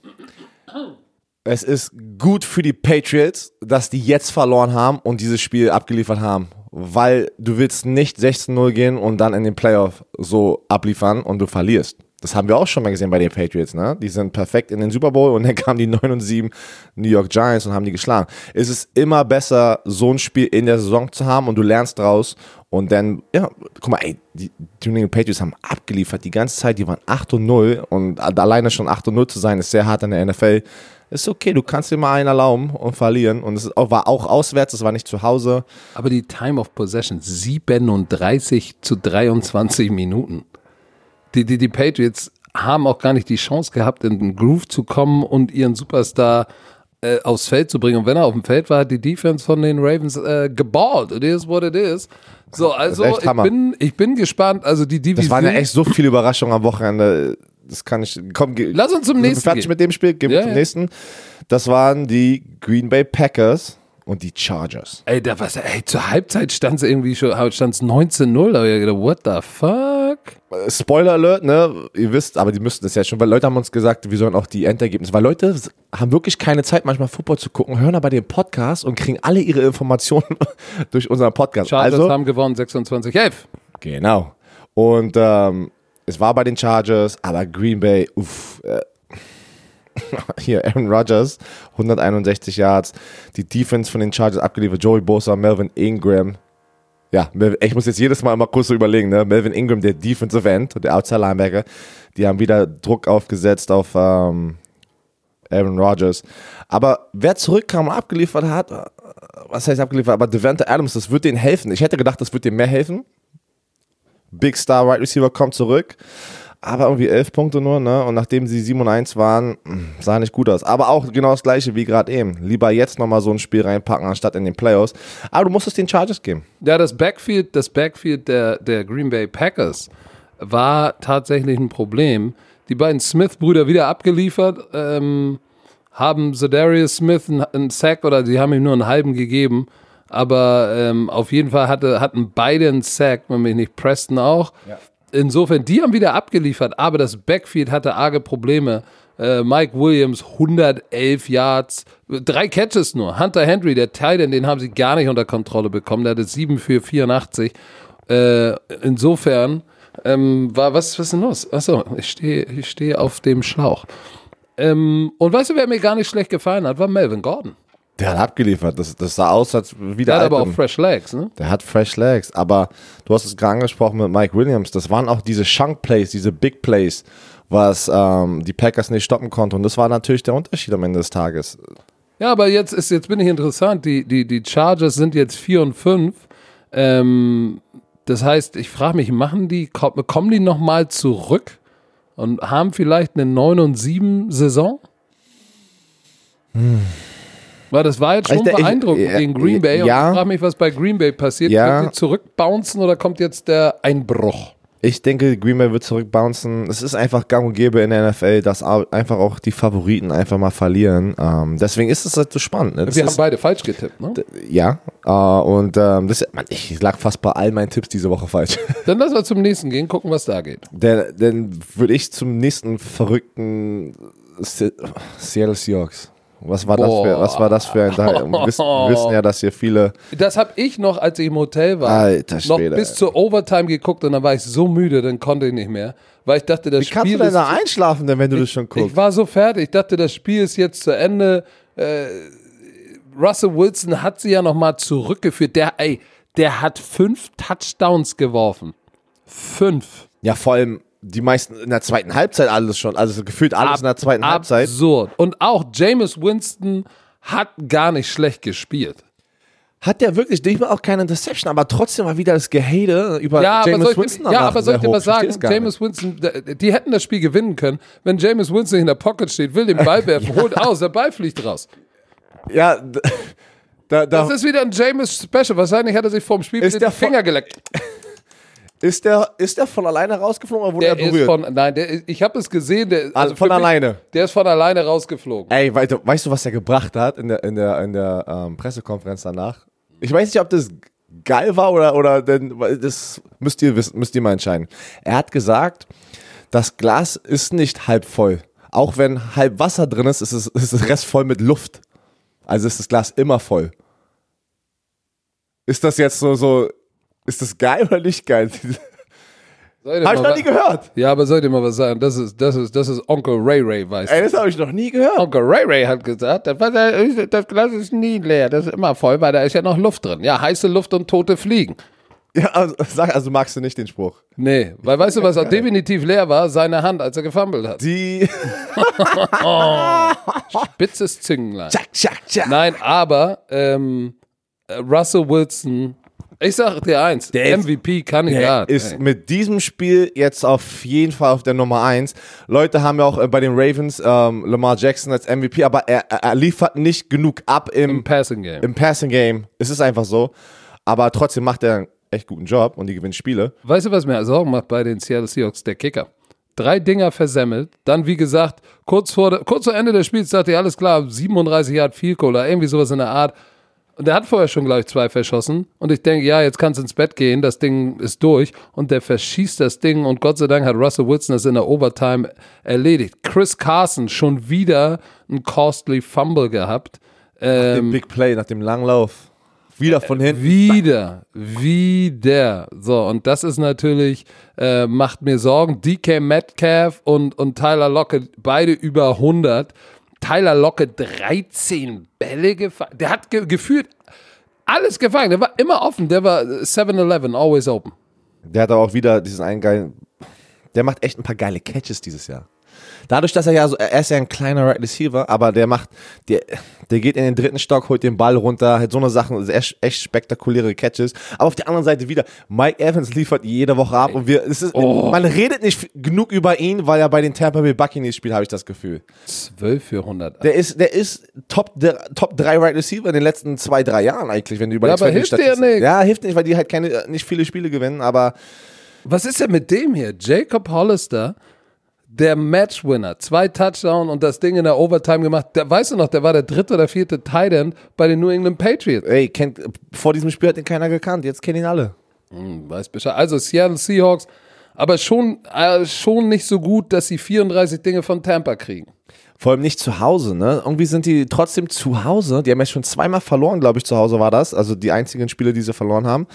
Es ist gut für die Patriots, dass die jetzt verloren haben und dieses Spiel abgeliefert haben. Weil du willst nicht 16-0 gehen und dann in den Playoff so abliefern und du verlierst. Das haben wir auch schon mal gesehen bei den Patriots, ne? Die sind perfekt in den Super Bowl und [laughs] dann kamen die 9 und 7 New York Giants und haben die geschlagen. Es ist immer besser, so ein Spiel in der Saison zu haben und du lernst draus und dann, ja, guck mal, ey, die, die New England Patriots haben abgeliefert die ganze Zeit, die waren 8 und 0 und alleine schon 8 und 0 zu sein, ist sehr hart in der NFL. Ist okay, du kannst dir mal einen erlauben und verlieren und es war auch auswärts, es war nicht zu Hause. Aber die Time of Possession 37 zu 23 Minuten. Die, die, die Patriots haben auch gar nicht die Chance gehabt, in den Groove zu kommen und ihren Superstar äh, aufs Feld zu bringen. Und wenn er auf dem Feld war, hat die Defense von den Ravens äh, geballt. It is what it is. So, also ich bin, ich bin gespannt. Also die Division. Das waren ja echt so viele Überraschungen am Wochenende. Das kann ich. Komm, ge- Lass uns zum nächsten Fertig gehen. mit dem Spiel, gehen wir Ja, zum ja. nächsten. Das waren die Green Bay Packers und die Chargers. Ey, da was, ey, zur Halbzeit stand es irgendwie schon, stand es 19-0. Da hab ich gedacht, what the fuck? Spoiler Alert, ne? Ihr wisst, aber die müssten das ja schon, weil Leute haben uns gesagt, wir sollen auch die Endergebnisse, weil Leute haben wirklich keine Zeit, manchmal Football zu gucken, hören aber den Podcast und kriegen alle ihre Informationen [laughs] durch unseren Podcast. Chargers also, haben gewonnen, 26-11. Genau. Und ähm, es war bei den Chargers, aber Green Bay, uff. Äh, [laughs] hier, Aaron Rodgers, 161 Yards. Die Defense von den Chargers abgeliefert. Joey Bosa, Melvin Ingram. Ja, ich muss jetzt jedes Mal mal kurz so überlegen, ne? Melvin Ingram, der Defensive End, der Outside Linebacker, die haben wieder Druck aufgesetzt auf ähm, Aaron Rodgers. Aber wer zurückkam und abgeliefert hat, äh, was heißt abgeliefert, aber Devante Adams, das wird denen helfen. Ich hätte gedacht, das wird denen mehr helfen. Big Star Wide Receiver kommt zurück. aber irgendwie elf Punkte nur, ne? Und nachdem sie 7 und 1 waren, mh, sah nicht gut aus. Aber auch genau das gleiche wie gerade eben. Lieber jetzt nochmal so ein Spiel reinpacken, anstatt in den Playoffs. Aber du musst es den Chargers geben. Ja, das Backfield, das Backfield der, der Green Bay Packers war tatsächlich ein Problem. Die beiden Smith-Brüder wieder abgeliefert, ähm, haben Zedarius Smith einen Sack oder sie haben ihm nur einen halben gegeben. Aber ähm, auf jeden Fall hatte, hatten beide einen Sack, wenn mich nicht Preston auch. Insofern, die haben wieder abgeliefert, aber das Backfield hatte arge Probleme. Äh, Mike Williams, 111 Yards, drei Catches nur. Hunter Henry, der Titan, den haben sie gar nicht unter Kontrolle bekommen. Der hatte 7 für 84. Äh, insofern ähm, war, was, was ist denn los? Achso, ich stehe ich stehe auf dem Schlauch. Ähm, und weißt du, wer mir gar nicht schlecht gefallen hat, war Melvin Gordon. Der hat abgeliefert. Das, das sah aus, als wieder Der hat aber auch. Fresh Legs, ne? Der hat Fresh Legs, aber du hast es gerade angesprochen mit Mike Williams. Das waren auch diese Chunk Plays, diese Big Plays, was ähm, die Packers nicht stoppen konnten. Und das war natürlich der Unterschied am Ende des Tages. Ja, aber jetzt ist jetzt bin ich interessant. Die, die, die Chargers sind jetzt 4 und 5. Ähm, das heißt, ich frage mich, machen die, kommen die nochmal zurück und haben vielleicht eine 9 und 7 Saison? Weil das war jetzt schon Ich ich- beeindruckend ja, gegen Green Bay. Und ja. ich frage mich, was bei Green Bay passiert. Ja. Können die zurückbouncen oder kommt jetzt der Einbruch? Ich denke, Green Bay wird zurückbouncen. Es ist einfach gang und gäbe in der NFL, dass einfach auch die Favoriten einfach mal verlieren. Ähm, deswegen ist es halt so spannend. Ne? Wir haben beide falsch getippt, ne? ja, äh, und ähm, das, Mann, ich lag fast bei all meinen Tipps diese Woche falsch. [laughs] Dann lass wir zum nächsten gehen, gucken, was da geht. Dann, dann würde ich zum nächsten verrückten Se Seattle Seahawks. Was war, das für, was war das für ein Teil? Wir wissen, wir wissen ja, dass hier viele. Das habe ich noch, als ich im Hotel war, Alter noch Schwede, bis ey. zur Overtime geguckt und dann war ich so müde, dann konnte ich nicht mehr, weil ich dachte, das Wie kannst Spiel du denn da einschlafen, denn wenn du das schon Ich guckst? war so fertig. Ich dachte, das Spiel ist jetzt zu Ende. Äh, Russell Wilson hat sie ja nochmal zurückgeführt. Der, ey, der hat fünf Touchdowns geworfen. Fünf. Ja, vor allem die meisten in der zweiten Halbzeit alles schon. Also gefühlt alles in der zweiten Halbzeit. Absurd. Und auch Jameis Winston hat gar nicht schlecht gespielt. Hat der wirklich, nicht mal auch keine Interception, aber trotzdem mal wieder das Gehate über Ja, James soll ich, Winston. ja, aber soll ich dir was sagen? Jameis Winston, die hätten das Spiel gewinnen können, wenn Jameis Winston in der Pocket steht, will den [laughs] Ball werfen, holt aus, der Ball fliegt raus. Ja, da, da Das ist wieder ein Jameis Special. Wahrscheinlich hat er sich Spiel Ist mit der den Finger geleckt. [laughs] ist, der, ist der von alleine rausgeflogen oder wurde Der er ist berührt? von, nein, der ist, ich habe es gesehen. Der, Ah, also von für mich- alleine. Der ist von alleine rausgeflogen. Ey, weißt du, weißt du, was er gebracht hat in der, in der, in der ähm, Pressekonferenz danach? Ich weiß nicht, ob das geil war oder, oder denn, das müsst ihr wissen, müsst ihr mal entscheiden. Er hat gesagt, das Glas ist nicht halb voll. Auch wenn halb Wasser drin ist, ist es, [laughs] ist das Rest voll mit Luft. Also ist das Glas immer voll. Ist das jetzt so, so, ist das geil oder nicht geil? Ich [laughs] Hab ich noch nie gehört. Ja, aber soll ich dir mal was sagen? Das ist, das ist, das ist Onkel Ray Ray, weißt du. Ey, das habe ich noch nie gehört. Onkel Ray Ray hat gesagt, das, das Glas ist nie leer, das ist immer voll, weil da ist ja noch Luft drin. Ja, heiße Luft und tote Fliegen. Ja, also, sag, also magst du nicht den Spruch. Nee, weil weißt du, was auch definitiv leer war? Seine Hand, als er gefummelt hat. Die. [laughs] Spitzes Züngenlein. Tschak, tschak, tschak. Nein, aber ähm, äh, Russell Wilson, ich sag dir eins, Der ist- MVP-Kandidat. Ist ey. mit diesem Spiel jetzt auf jeden Fall auf der Nummer 1. Leute haben ja auch äh, bei den Ravens ähm, Lamar Jackson als MVP, aber er, er- er liefert nicht genug ab im, Im Passing Game. im Passing Game. Es ist einfach so. Aber trotzdem macht er einen echt guten Job und die gewinnen Spiele. Weißt du, was mir Sorgen macht bei den Seattle Seahawks? Der Kicker. Drei Dinger versemmelt. Dann, wie gesagt, kurz vor, kurz vor Ende des Spiels dachte ich, alles klar, 37 Yard Field Goal oder irgendwie sowas in der Art. Und der hat vorher schon, glaube ich, zwei verschossen. Und ich denke, ja, jetzt kannst du ins Bett gehen, das Ding ist durch. Und der verschießt das Ding und Gott sei Dank hat Russell Wilson das in der Overtime erledigt. Chris Carson schon wieder ein costly Fumble gehabt. Ähm, Dem Big Play nach dem langen Lauf. Wieder von hinten. wieder, wieder. So, und das ist natürlich, äh, macht mir Sorgen. DK Metcalf und, und Tyler Lockett, beide über 100. Tyler Lockett 13 Bälle gefangen. Der hat ge gefühlt alles gefangen. Der war immer offen. Der war 7-Eleven, always open. Der hat aber auch wieder diesen einen geilen. Der macht echt ein paar geile Catches dieses Jahr. Dadurch, dass er ja so, er ist ja ein kleiner Right Receiver, aber der macht, der, der geht in den dritten Stock, holt den Ball runter, hat so eine Sachen, echt, echt spektakuläre Catches. Aber auf der anderen Seite wieder, Mike Evans liefert jede Woche ab und wir, es ist, man redet nicht genug über ihn, weil er bei den Tampa Bay Buccaneers spielt, habe ich das Gefühl. 12 für 100. Der ist, der ist Top, der, Top 3 Right Receiver in den letzten zwei, drei Jahren eigentlich, wenn du Ja, überlegst. aber hilft dir Statistiken- nicht. Ja, hilft nicht, weil die halt keine, nicht viele Spiele gewinnen, aber Was ist denn mit dem hier? Jacob Hollister, der Matchwinner, zwei Touchdown und das Ding in der Overtime gemacht. Der, weißt du noch, der war der dritte oder vierte Tight End bei den New England Patriots. ey, kennt, vor diesem Spiel hat ihn keiner gekannt, jetzt kennen ihn alle. Hm, weiß Bescheid. Also Seattle Seahawks, aber schon, äh, schon nicht so gut, dass sie 34 Dinge von Tampa kriegen. Vor allem nicht zu Hause, ne? Irgendwie sind die trotzdem zu Hause. Die haben ja schon zweimal verloren, glaube ich, zu Hause war das. Also die einzigen Spiele, die sie verloren haben.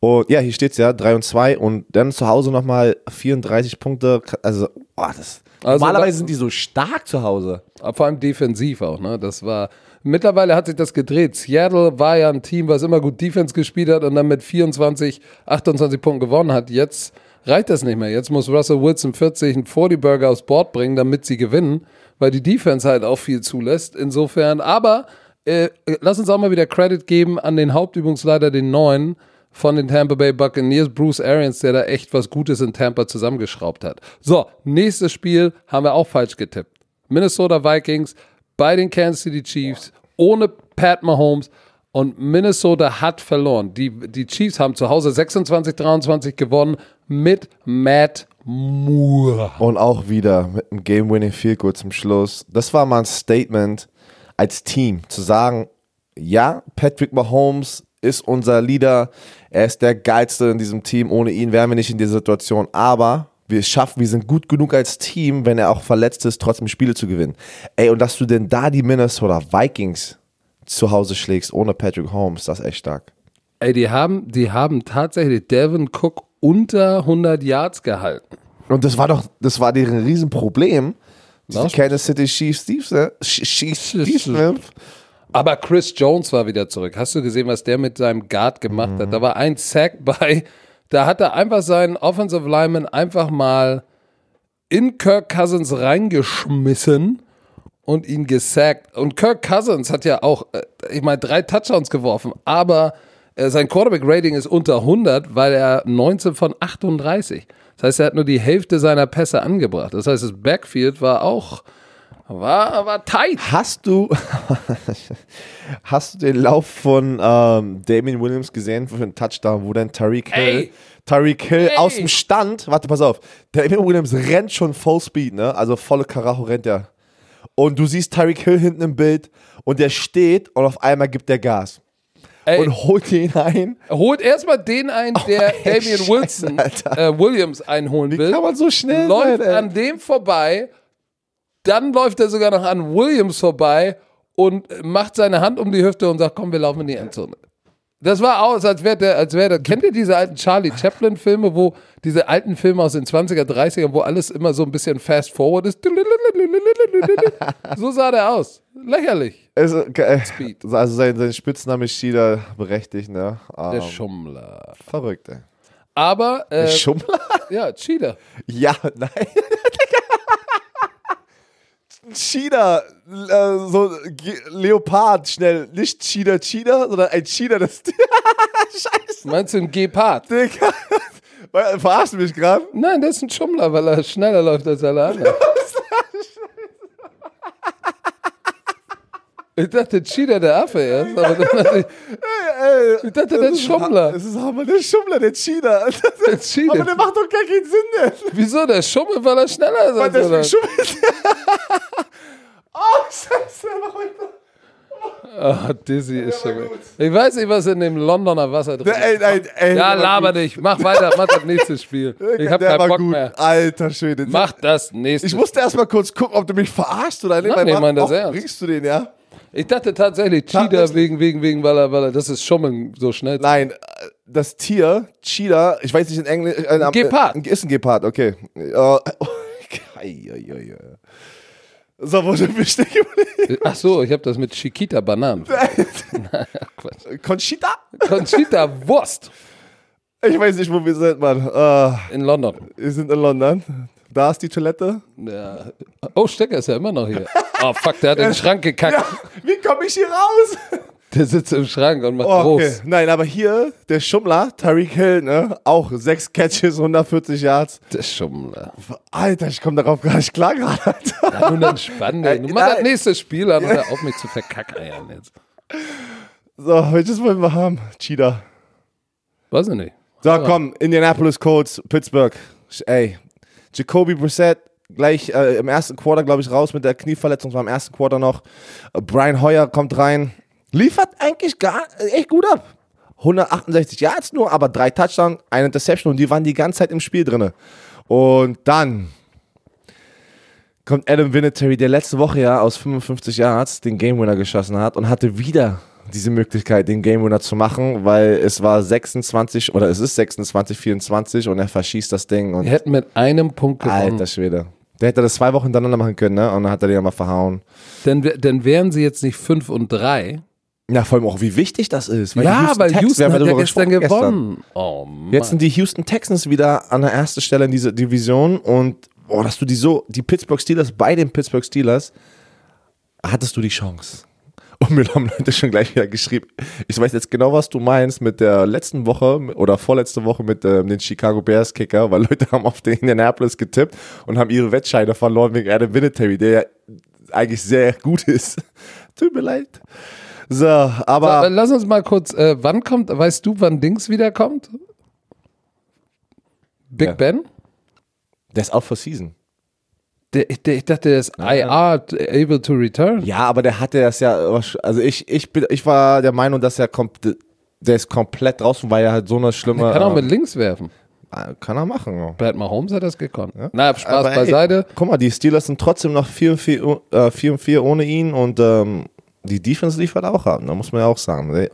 Und ja, hier steht's ja, 3 und 2 und dann zu Hause nochmal 34 Punkte. Also, boah, das. Also normalerweise sind die so stark zu Hause. Aber Vor allem defensiv auch, ne? Das war. Mittlerweile hat sich das gedreht. Seattle war ja ein Team, was immer gut Defense gespielt hat und dann mit 24, 28 Punkten gewonnen hat. Jetzt reicht das nicht mehr. Jetzt muss Russell Wilson 40 einen 40 Burger aufs Board bringen, damit sie gewinnen, weil die Defense halt auch viel zulässt. Insofern, aber äh, lass uns auch mal wieder Credit geben an den Hauptübungsleiter, den neuen von den Tampa Bay Buccaneers, Bruce Arians, der da echt was Gutes in Tampa zusammengeschraubt hat. So, nächstes Spiel haben wir auch falsch getippt. Minnesota Vikings bei den Kansas City Chiefs ohne Pat Mahomes und Minnesota hat verloren. Die, die Chiefs haben zu Hause 26-23 gewonnen mit Matt Moore. Und auch wieder mit einem Game-Winning Field Goal zum Schluss. Das war mal ein Statement als Team, zu sagen, ja, Patrick Mahomes ist unser Leader, er ist der Geilste in diesem Team, ohne ihn wären wir nicht in dieser Situation, aber wir schaffen, wir sind gut genug als Team, wenn er auch verletzt ist, trotzdem Spiele zu gewinnen. Ey, und dass du denn da die Minnesota Vikings zu Hause schlägst, ohne Patrick Holmes, das ist echt stark. Ey, die haben, die haben tatsächlich Devin Cook unter 100 Yards gehalten. Und das war doch, das war deren Riesenproblem. Die? Kansas City Chiefs Defense, Chiefs Defense Aber Chris Jones war wieder zurück. Hast du gesehen, was der mit seinem Guard gemacht hat? Da war ein Sack [laughs] bei. Da hat er einfach seinen Offensive Lineman einfach mal in Kirk Cousins reingeschmissen und ihn gesackt. Und Kirk Cousins hat ja auch, äh, ich meine, drei Touchdowns geworfen, aber äh, sein Quarterback-Rating ist unter 100, weil er 19 von 38. Das heißt, er hat nur die Hälfte seiner Pässe angebracht. Das heißt, das Backfield war auch, war, war tight. Hast du, [laughs] hast du den Lauf von ähm, Damien Williams gesehen für einen Touchdown, wo dann Tariq Hill. Tariq Hill Ey. aus dem Stand, warte, pass auf, Damien Williams rennt schon Full Speed, ne? Also volle Karacho rennt er. Und du siehst Tariq Hill hinten im Bild und der steht und auf einmal gibt der Gas Ey, und holt ihn ein. holt erstmal den ein, der ey, Damian Scheiße, Wilson, äh, Williams einholen will. Kann man so schnell läuft sein, an dem vorbei, dann läuft er sogar noch an Williams vorbei und macht seine Hand um die Hüfte und sagt, komm, wir laufen in die Endzone. Das war aus, als wäre der, als wäre der, kennt ihr diese alten Charlie Chaplin Filme, wo diese alten Filme aus den 20er, 30er, wo alles immer so ein bisschen fast forward ist? So sah der aus. Lächerlich. Also, Speed. [laughs] also sein, sein Spitzname ist Cheater berechtigt, ne? Der Ähm, Schummler. verrückt, ey. Aber, äh, Schummler? ja, Cheater. Ja, [laughs] nein. Cheetah, äh, so Ge- Leopard, schnell. Nicht Cheetah, Cheetah, sondern ein Cheetah, das. [laughs] Scheiße, Meinst du ein Gepard? Digga. [laughs] Du mich gerade? Nein, das ist ein Schummler, weil er schneller läuft als alle anderen. [laughs] Ich dachte, Cheater der Affe erst, aber dann dachte ich, ich dachte, der Schummler. Das ist aber der Schummler, der Cheetah. Der Cheater. Aber der macht doch gar keinen Sinn, denn. Wieso? Der schummelt, weil er schneller ist Weil der alle. schummelt. [laughs] oh, Scheiße, mach weiter. Ah, Dizzy ist schon. Ich weiß nicht, was in dem Londoner Wasser drin Ey, ist. ey, ey, Ja, der war laber nicht. Mach weiter, mach das nächste Spiel. [laughs] Ich hab keinen Bock gut. mehr. Alter Schwede. Mach das nächste. Ich musste erst mal kurz gucken, ob du mich verarscht oder nicht. Nein, ich meine das ernst. Bringst du den, ja? Ich dachte tatsächlich, Tatsächlich. wegen, wegen, wegen, weil er, weil er, das ist Schummeln so schnell. Nein, äh, das Tier, Cheetah, ich weiß nicht in Englisch. Äh, äh, Gepard. Ist ein Gepard, okay. [laughs] Ei. So, wir stehen geblieben? Ach so, ich habe das mit Chiquita Bananen. [laughs] Conchita? Conchita Wurst Ich weiß nicht, wo wir sind, Mann. Äh, in London. wir sind in London. Da ist die Toilette. Ja. Oh, Stecker ist ja immer noch hier. [laughs] Oh, fuck, der hat in den Schrank gekackt. Wie komme ich hier raus? [laughs] Der sitzt im Schrank und macht Oh, okay. groß. Nein, aber hier, der Schummler, Tyreek Hill, ne? Auch sechs Catches, 140 Yards. Der Schummler. Alter, ich komme darauf gar nicht klar gerade, Alter. Ja, nun entspann dich. Du mach das nächste Spiel an und hör auf mich zu verkackeiern jetzt. So, welches wollen wir haben? Cheetah. Weiß ich nicht. So, komm, Indianapolis Colts, Pittsburgh. Ey, Jacoby Brissett gleich äh, im ersten Quarter, glaube ich, raus mit der Knieverletzung, war im ersten Quarter noch. Äh, Brian Hoyer kommt rein. Liefert eigentlich gar, äh, echt gut ab. 168 Yards nur, aber drei Touchdowns, eine Interception und die waren die ganze Zeit im Spiel drin. Und dann kommt Adam Vinatieri, der letzte Woche ja aus 55 Yards den Game Winner geschossen hat und hatte wieder diese Möglichkeit, den Game Winner zu machen, weil es war 26 oder es ist 26, 24 und er verschießt das Ding und Wir hätten mit einem Punkt gewonnen. alter Schwede. Der hätte das zwei Wochen hintereinander machen können, ne? Und dann hat er den mal verhauen. Denn, denn wären sie jetzt nicht 5 und 3. Ja, vor allem auch, wie wichtig das ist. weil Ja, weil Texans- Houston hat ja gestern gewonnen. Oh Mann. Jetzt sind die Houston Texans wieder an der ersten Stelle in dieser Division und oh, dass du die so, die Pittsburgh Steelers bei den Pittsburgh Steelers, hattest du die Chance. Und mir haben Leute schon gleich wieder geschrieben, ich weiß jetzt genau, was du meinst mit der letzten Woche oder vorletzte Woche mit ähm, den Chicago Bears Kicker, weil Leute haben auf den Indianapolis getippt und haben ihre Wettscheine verloren wegen Adam Vinatieri, der ja eigentlich sehr gut ist. [laughs] Tut mir leid. So, aber... Äh, Lass uns mal kurz, äh, wann kommt, weißt du, wann Dings wiederkommt? Big Ja. Ben? Der ist out for season. Der, ich, der, dachte, der ist IR able to return. Ja, aber der hatte das ja, also ich, ich, bin, ich war der Meinung, dass er kommt, der ist komplett draußen, weil er halt so eine schlimme. Kann auch mit ähm, links werfen. kann er machen. Ja. Brad Mahomes hat das gekonnt. Na, Spaß Aber ey, beiseite. guck mal, die Steelers sind trotzdem noch 4 und 4, uh, äh, 4, und 4 ohne ihn und ähm, die Defense liefert auch ab, da muss man ja auch sagen.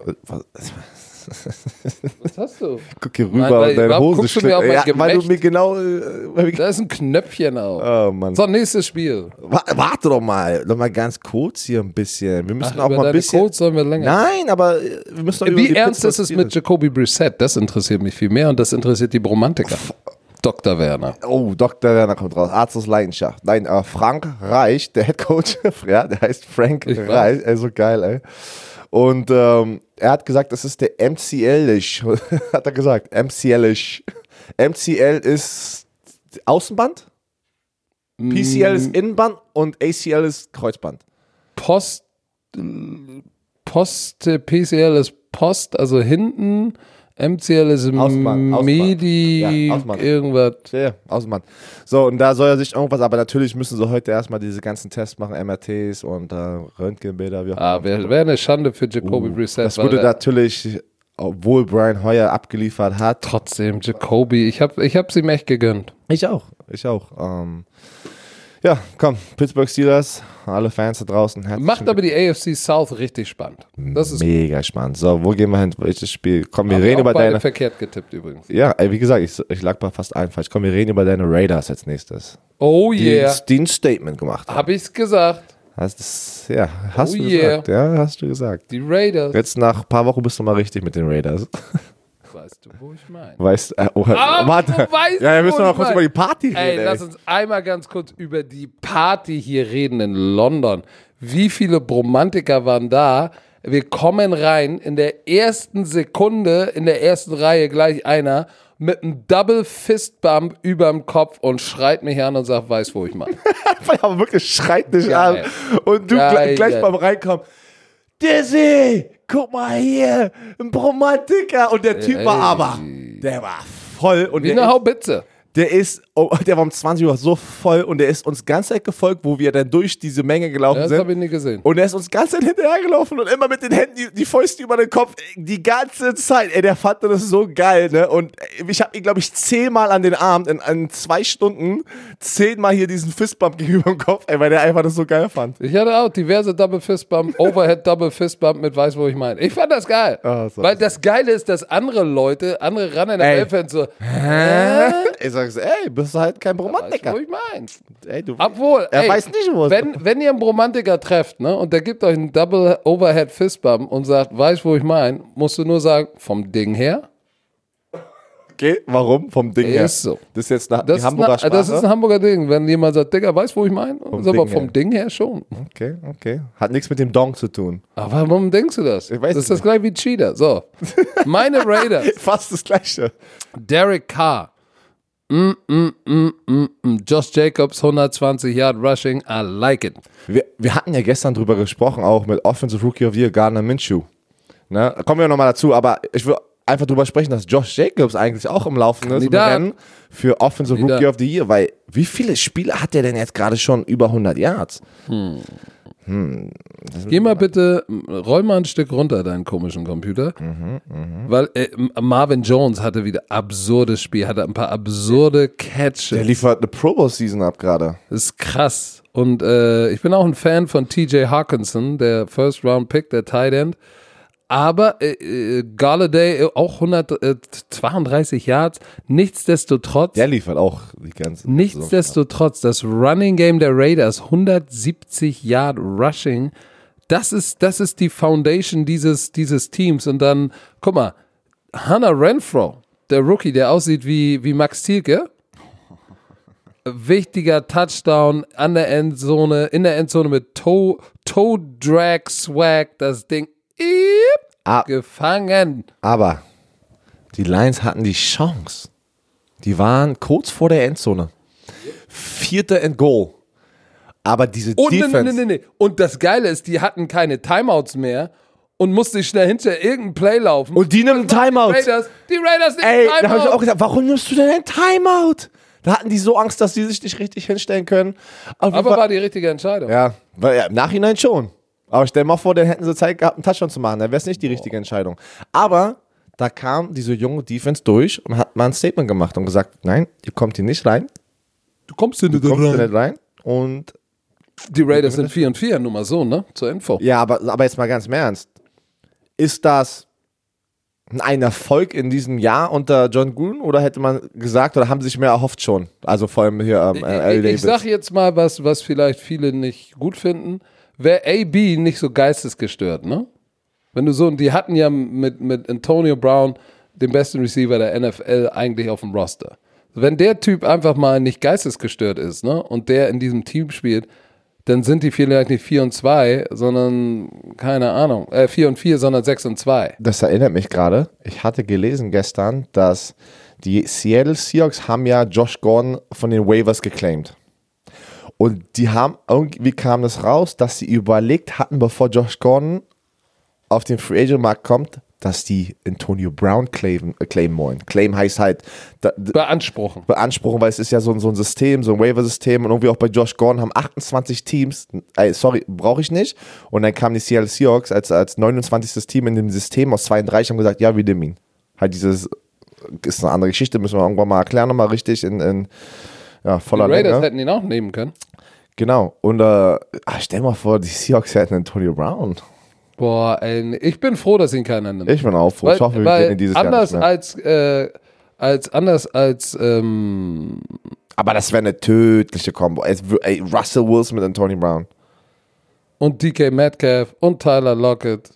Was- hast du? Guck hier Nein, rüber weil- und deine Hose schlägt. ja, weil du mir genau. Äh, Da ist ein Knöpfchen auf. oh Mann. So, nächstes Spiel. Wa- Warte doch mal, doch mal ganz kurz hier ein bisschen. Wir müssen Ach, auch mal ein bisschen. Codes sollen wir länger. Nein, aber äh, wir müssen doch Wie ernst ist es mit Jacoby Brissett? Das interessiert mich viel mehr und das interessiert die Bromantiker. Dr. Werner. Oh, Dr. Werner kommt raus. Arzt aus Leidenschaft. Nein, äh, Frank Reich, der Head Coach, [laughs] ja, der heißt Frank. Reich. Ey, so geil, ey. Und ähm, er hat gesagt, das ist der MCL-isch. [laughs] hat er gesagt. MCL-isch. MCL ist Außenband, PCL ist Innenband und ACL ist Kreuzband. Post, Post, PCL ist Post, also hinten. MCL ist Außenband. Medi, Ja, Außenband. irgendwas. Ja, Außenband. So, und da soll er sich irgendwas, aber natürlich müssen sie heute erstmal diese ganzen Tests machen, MRTs und äh, Röntgenbilder. Wie auch Ah, wäre wär eine Schande für Jacoby Brissett. Uh, Das weil wurde natürlich, obwohl Brian Hoyer abgeliefert hat. Trotzdem, Jacoby, ich habe ich hab's ihm echt gegönnt. Ich auch, ich auch. Ähm, ja, komm, Pittsburgh Steelers, alle Fans da draußen. herzlichen Macht aber die AFC South richtig spannend. Das ist Mega spannend. So, wo gehen wir hin? Welches Spiel? Komm, wir Hab reden auch über deine. verkehrt getippt übrigens. Ja, ey, wie gesagt, ich, ich lag bei fast allen falsch. Komm, wir reden über deine Raiders als nächstes. Oh Die, yeah, die ein Statement gemacht haben. hab ich's gesagt. Hast, das, ja, hast Oh du yeah. gesagt. Ja, hast du gesagt. Die Raiders. Jetzt nach ein paar Wochen bist du mal richtig mit den Raiders. [laughs] Weißt du, wo ich meine? Weißt äh, oh, Ah, warte. du weißt, ja, wir müssen ich kurz mein. über die Party reden. Ey, ey. lass uns einmal ganz kurz über die Party hier reden in London. Wie viele Bromantiker waren da? Wir kommen rein, in der ersten Sekunde, in der ersten Reihe gleich einer mit einem Double Fist Bump überm Kopf und schreit mich an und sagt, weiß, wo ich meine. [laughs] aber wirklich schreit dich Geil. an. Und du Geil, gleich, beim Reinkommen, Dizzy, guck mal hier, ein Bromantiker. Und der Typ war aber, der war voll. Und Wie eine ist, Haubitze. Der ist, oh, [laughs] der war um 20 Uhr so voll und der ist uns ganz Zeit gefolgt, wo wir dann durch diese Menge gelaufen Das sind. habe ich nie gesehen. Und er ist uns ganz Zeit hinterhergelaufen und immer mit den Händen die, die Fäuste über den Kopf die ganze Zeit. Ey, der fand das so geil, ne? Und ich habe ihn, glaube ich, zehnmal an den Arm in, in zwei Stunden zehnmal hier diesen Fistbump [laughs] gegenüber dem Kopf, ey, weil der einfach das so geil fand. Ich hatte auch diverse Double Fist Bump, [laughs] Overhead Double Fist Bump mit weiß, wo ich meine. Ich fand das geil. So. Weil das Geile ist, dass andere Leute, andere ran in der. Welt so, hä? Ich sag so, ey, bist du halt kein Weiß, Bromantiker. wo ich meine. Ey, du, Obwohl, er ey, weiß nicht, wo wenn, wenn ihr einen Bromantiker trefft, ne, und der gibt euch einen Double Overhead Fist Bump und sagt, weiß, wo ich meine, musst du nur sagen, vom Ding her. Okay, warum? Vom Ding her. Ist so. Das ist jetzt eine, Das, Hamburger ist, eine, das ist Sprache. ein Hamburger Ding. Wenn jemand sagt, Digga, weißt du, wo ich meine? Ist aber vom her. Ding her schon. Okay, okay. Hat nichts mit dem Dong zu tun. Aber warum denkst du das? Ich weiß das ist es das gleiche wie Cheater. So. Meine [laughs] Raiders. Fast das Gleiche. Derek Carr. Mm, mm, mm, mm, mm. Josh Jacobs, 120 Yard Rushing. I like it. Wir, wir hatten ja gestern drüber gesprochen, auch mit Offensive Rookie of the Year, Gardner Minshew. Ne? Da Kommen wir nochmal dazu, aber ich will einfach drüber sprechen, dass Josh Jacobs eigentlich auch im Laufen ist im Kandidat. Rennen für Offensive. Rookie of the Year, weil wie viele Spiele hat der denn jetzt gerade schon über 100 Yards? Geh mal bitte, roll mal ein Stück runter, deinen komischen Computer. Mhm, Weil äh, Marvin Jones hatte wieder absurdes Spiel, hatte ein paar absurde Catches. Der liefert eine Pro Bowl Season ab gerade. Das ist krass. Und äh, ich bin auch ein Fan von TJ Hawkinson, der First Round Pick, der Tight End. Aber äh, äh, Galladay äh, auch 132 Yards. Nichtsdestotrotz, Der liefert auch die ganze nichtsdestotrotz, das Running Game der Raiders, 170 Yard Rushing. Das ist, das ist die Foundation dieses, dieses Teams. Und dann, guck mal, Hannah Renfro, der Rookie, der aussieht wie, wie Max Thielke, wichtiger Touchdown an der Endzone, in der Endzone mit Toe, Toe Drag Swag, das Ding Ah. gefangen. Aber die Lions hatten die Chance. Die waren kurz vor der Endzone. Vierter and Goal. Aber diese Und, nee, nee, Defense. nee, nee. und das Geile ist, die hatten keine Timeouts mehr und mussten schnell hinter irgendein Play laufen. Und die nehmen Die Timeout. Raiders, die Raiders nehmen Ey, da habe ich Timeout. auch gesagt, warum nimmst du denn ein Timeout? Da hatten die so Angst, dass die sich nicht richtig hinstellen können. Auf Aber Fall- war die richtige Entscheidung. ja, weil, ja, im Nachhinein schon. Aber stell mal vor, dann hätten sie Zeit gehabt, einen Touchdown zu machen. Dann wäre es nicht die richtige Entscheidung. Aber da kam diese junge Defense durch und hat mal ein Statement gemacht und gesagt, nein, ihr kommt hier nicht rein. Du kommst hier nicht Kommt hier rein. nicht rein. Und Die Raiders sind 4 und 4, nur mal so, ne? Zur Info. ja, aber, aber jetzt mal ganz im Ernst. Ist das ein Erfolg in diesem Jahr unter John Gruden oder hätte man gesagt oder haben sie sich mehr erhofft schon? Also vor allem hier ähm, äh. Ich, ich Davis. sag jetzt mal was, was vielleicht viele nicht gut finden. Wäre AB nicht so geistesgestört, ne? Wenn du so, und die hatten ja mit, mit Antonio Brown den besten Receiver der NFL eigentlich auf dem Roster. Wenn der Typ einfach mal nicht geistesgestört ist, ne, und der in diesem Team spielt, dann sind die vielleicht nicht 4 und 2, sondern, keine Ahnung, äh, 4 und 4, sondern 6 und 2. Das erinnert mich gerade. Ich hatte gelesen gestern, dass die Seattle Seahawks haben ja Josh Gordon von den Waivers geclaimed. Und die haben, irgendwie kam es raus, dass sie überlegt hatten, bevor Josh Gordon auf den Free Agent Markt kommt, dass die Antonio Brown claimen, äh, claimen wollen. Claim heißt halt da, Beanspruchen. beanspruchen, weil es ist ja so, ein- so ein System, so ein Waiver-System und irgendwie auch bei Josh Gordon haben 28 Teams, ey, sorry, brauche ich nicht. Und dann kamen die Seattle Seahawks als, als 29. Team in dem System aus 32 und haben gesagt, ja, wir nehmen ihn. Halt dieses, ist eine andere Geschichte, müssen wir irgendwann mal erklären, nochmal richtig in, in ja, Die voller Raiders Länge. hätten ihn auch nehmen können. Genau. Und äh, ah, stell mal vor, die Seahawks hätten Antonio Brown. Boah, ey, ich bin froh, dass ihn keiner nimmt. Ich bin auch froh. Weil, ich hoffe, wir in dieses anders Jahr als, äh, als anders als ähm, Aber das wäre eine tödliche wür- Ey, Russell Wilson mit Antonio Brown. und DK Metcalf und Tyler Lockett.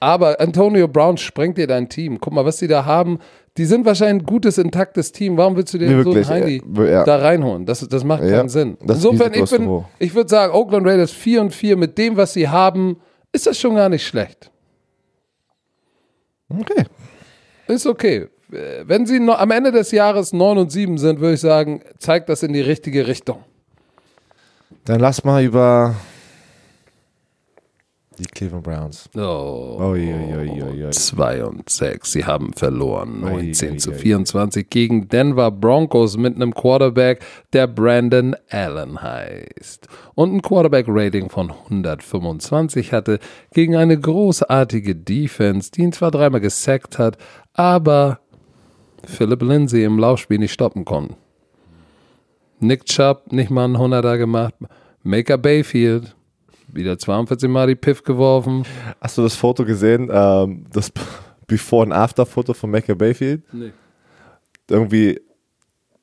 Aber Antonio Brown sprengt dir dein Team. Guck mal, was die da haben. Die sind wahrscheinlich ein gutes, intaktes Team. Warum willst du dir Nee, so einen wirklich, Heidi äh, ja. da reinholen? Das, das macht Ja, keinen Sinn. Insofern, ich, bin, ich würde sagen, Oakland Raiders 4 und 4 mit dem, was sie haben, ist das schon gar nicht schlecht. Okay. Ist okay. Wenn sie am Ende des Jahres 9 und 7 sind, würde ich sagen, zeigt das in die richtige Richtung. Dann lass mal über die Cleveland Browns. Oh. Ui, ui, ui. 2 und 6. Sie haben verloren. 19 ui, zu ui. 24 gegen Denver Broncos mit einem Quarterback, der Brandon Allen heißt. Und ein Quarterback-Rating von 125 hatte gegen eine großartige Defense, die ihn zwar dreimal gesackt hat, aber Philip Lindsay im Laufspiel nicht stoppen konnten. Nick Chubb nicht mal einen 100er gemacht. Maker Bayfield wieder 42 Mal die Piff geworfen. Hast du das Foto gesehen? Ähm, das [laughs] Before- and After-Foto von Mecca Bayfield? Nee. Irgendwie.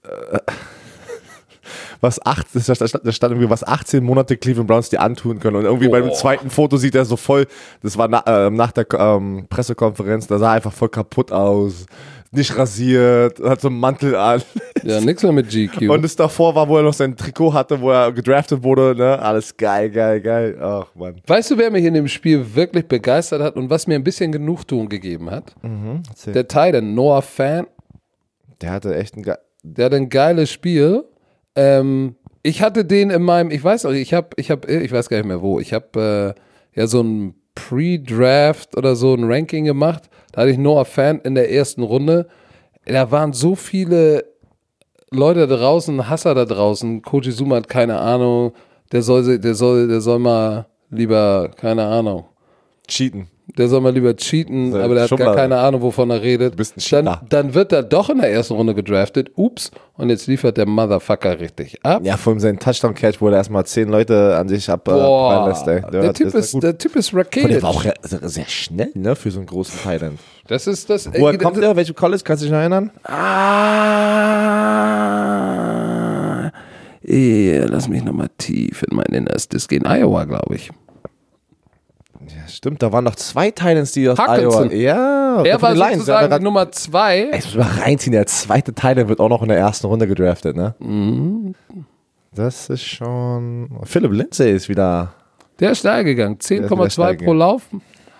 Äh, [laughs] was acht, da stand, da stand irgendwie, was 18 Monate Cleveland Browns die antun können. Und irgendwie beim Boah. zweiten Foto sieht er so voll, das war na, ähm, nach der ähm, Pressekonferenz, da sah er einfach voll kaputt aus. Nicht rasiert, hat so einen Mantel an. Ja, nix mehr mit GQ. Und das davor war, wo er noch sein Trikot hatte, wo er gedraftet wurde, ne? Alles geil, geil, geil. Ach, Mann. weißt du, wer mich in dem Spiel wirklich begeistert hat und was mir ein bisschen Genugtuung gegeben hat? Der Titan, Noah Fan. Der hatte echt einen ge Der hat ein geiles Spiel. Ähm, ich hatte den in meinem, ich weiß auch, ich habe, ich habe, ich weiß gar nicht mehr wo. Ich habe äh, ja so ein Pre-Draft oder so ein Ranking gemacht. Da hatte ich Noah Fan in der ersten Runde. Da waren so viele Leute da draußen, Hasser da draußen. Koji Zuma hat keine Ahnung. Der soll, der soll, der soll mal lieber, keine Ahnung. Cheaten. Der soll mal lieber cheaten, aber der hat gar keine Ahnung, wovon er redet. Du bist ein dann, Cheater. dann wird er doch in der ersten Runde gedraftet. Ups. Und jetzt liefert der Motherfucker richtig ab. Ja, vor allem sein Touchdown-Catch, wo er erstmal zehn Leute an sich ab, äh, abprallen lässt, ey. der, hat- typ ist, der Typ ist Und der war auch sehr schnell, ne, für so einen großen Thailand. Das ist das. Woher kommt der? Welche College? Kannst du dich noch erinnern? Ah, eh, lass mich nochmal tief in mein Innerstes gehen. Iowa, glaube ich. Stimmt, da waren noch zwei Titans, die aus Hawkinson. Iowa. Ja, Er war Lions. sozusagen die Nummer zwei. Ey, ich muss mal reinziehen, der zweite Titan wird auch noch in der ersten Runde gedraftet, ne? Mhm. Das ist schon. Philip Lindsay ist wieder. Der ist steil gegangen. ist wieder 10,2 steil pro. Lauf.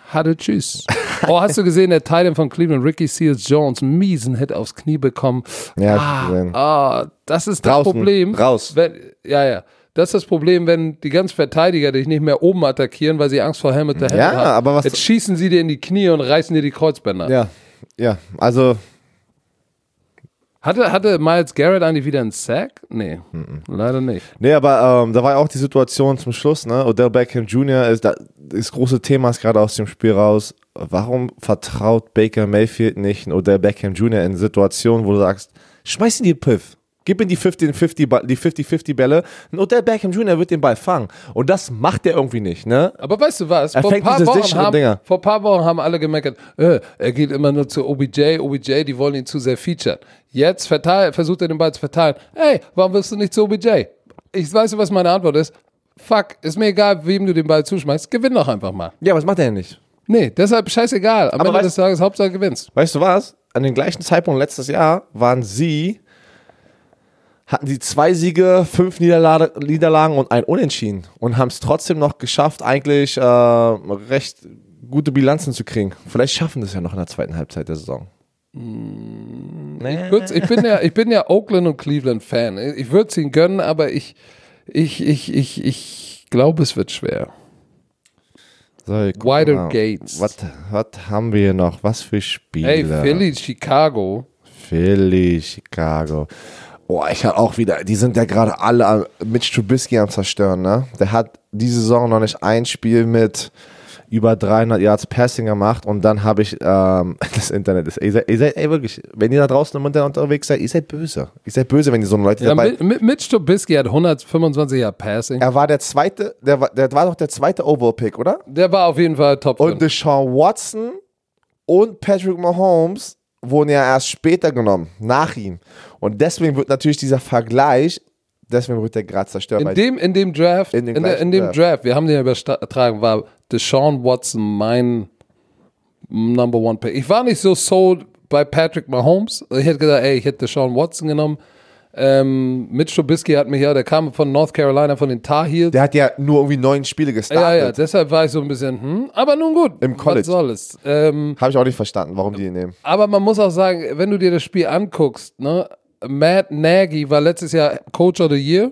Hatte Tschüss. oh, hast du gesehen, der Titan von Cleveland, Ricky Seals Jones, miesen Hit aufs Knie bekommen. Ja, hab ich ah, gesehen. ah, das ist das Draußen, Problem. raus. Wenn, ja, ja. Das ist das Problem, wenn die ganzen Verteidiger dich nicht mehr oben attackieren, weil sie Angst vor Helmet the Ja, haben. aber was- Jetzt schießen sie dir in die Knie und reißen dir die Kreuzbänder. Ja, ja, also. Hatte, hatte Miles Garrett eigentlich wieder einen Sack? Nee, leider nicht. Nee, aber ähm, da war ja auch die Situation zum Schluss, ne? Odell Beckham Jr. ist da, das große Thema ist gerade aus dem Spiel raus. Warum vertraut Baker Mayfield nicht Odell Beckham Jr. in Situationen, wo du sagst, schmeiß ihn die Piff. Gib ihm die 50-50 Ba- die 50-50 Bälle und Odell Beckham Jr. wird den Ball fangen. Und das macht er irgendwie nicht, ne? Aber weißt du was? Er Vor ein, fängt paar Wochen haben, Dinger. vor ein paar Wochen haben alle gemeckert, äh, er geht immer nur zu OBJ, OBJ, die wollen ihn zu sehr featuren. Jetzt verteil, versucht er den Ball zu verteilen. Ey, warum wirst du nicht zu OBJ? Ich weiß, was meine Antwort ist. Fuck, ist mir egal, wem du den Ball zuschmeißt. Gewinn doch einfach mal. Ja, was macht er denn nicht? Nee, deshalb scheißegal. Am Aber Ende weißt- des Tages Hauptsache gewinnst. Weißt du was? An dem gleichen Zeitpunkt letztes Jahr waren sie, hatten sie zwei Siege, fünf Niederlage, Niederlagen und ein Unentschieden und haben es trotzdem noch geschafft, eigentlich äh, recht gute Bilanzen zu kriegen. Vielleicht schaffen das ja noch in der zweiten Halbzeit der Saison. Würd's- Ich bin ja, ich bin ja Oakland und Cleveland Fan. Ich würde es ihnen gönnen, aber ich, ich, ich, ich, ich glaube, es wird schwer. So, ich Wider mal. Gates. Was, was haben wir noch? Was für Spiele? Hey, Philly, Chicago. Philly, Chicago. Oh, ich hatte auch wieder, die sind ja gerade alle am- Mitch Trubisky am zerstören, ne? Der hat diese Saison noch nicht ein Spiel mit über 300 Yards Passing gemacht und dann habe ich ähm, [laughs] das Internet ist, ihr seid, ihr seid ey, wirklich, wenn ihr da draußen im Internet unterwegs seid, ihr seid böse. Ihr seid böse, wenn ihr so eine Leute Ja, dabei. Mi- Mi- Mitch Trubisky hat 125 Jahre Passing. Er war der zweite, der war, der war doch der zweite Overall-Pick, oder? Der war auf jeden Fall Top Und 5. Deshaun Watson und Patrick Mahomes wurden ja erst später genommen, nach ihm. Und deswegen wird natürlich dieser Vergleich, deswegen wird der gerade zerstört. In dem, in dem Draft, In in, dem der, in dem Draft. Draft, wir haben den ja übertragen, war Deshaun Watson mein Number One Pick. Ich war nicht so sold bei Patrick Mahomes. Ich hätte gesagt, ey, ich hätte Deshaun Watson genommen. Ähm, Mitch Trubisky hat mich ja, der kam von North Carolina, von den Tar Heels. der hat ja nur irgendwie neun Spiele Ja, gestartet. ja, deshalb war ich so ein bisschen, hm, aber nun gut. Im College. Was soll es? Ähm, Habe ich auch nicht verstanden, warum die ihn nehmen. Aber man muss auch sagen, wenn du dir das Spiel anguckst, ne, Matt Nagy war letztes Jahr Coach of the Year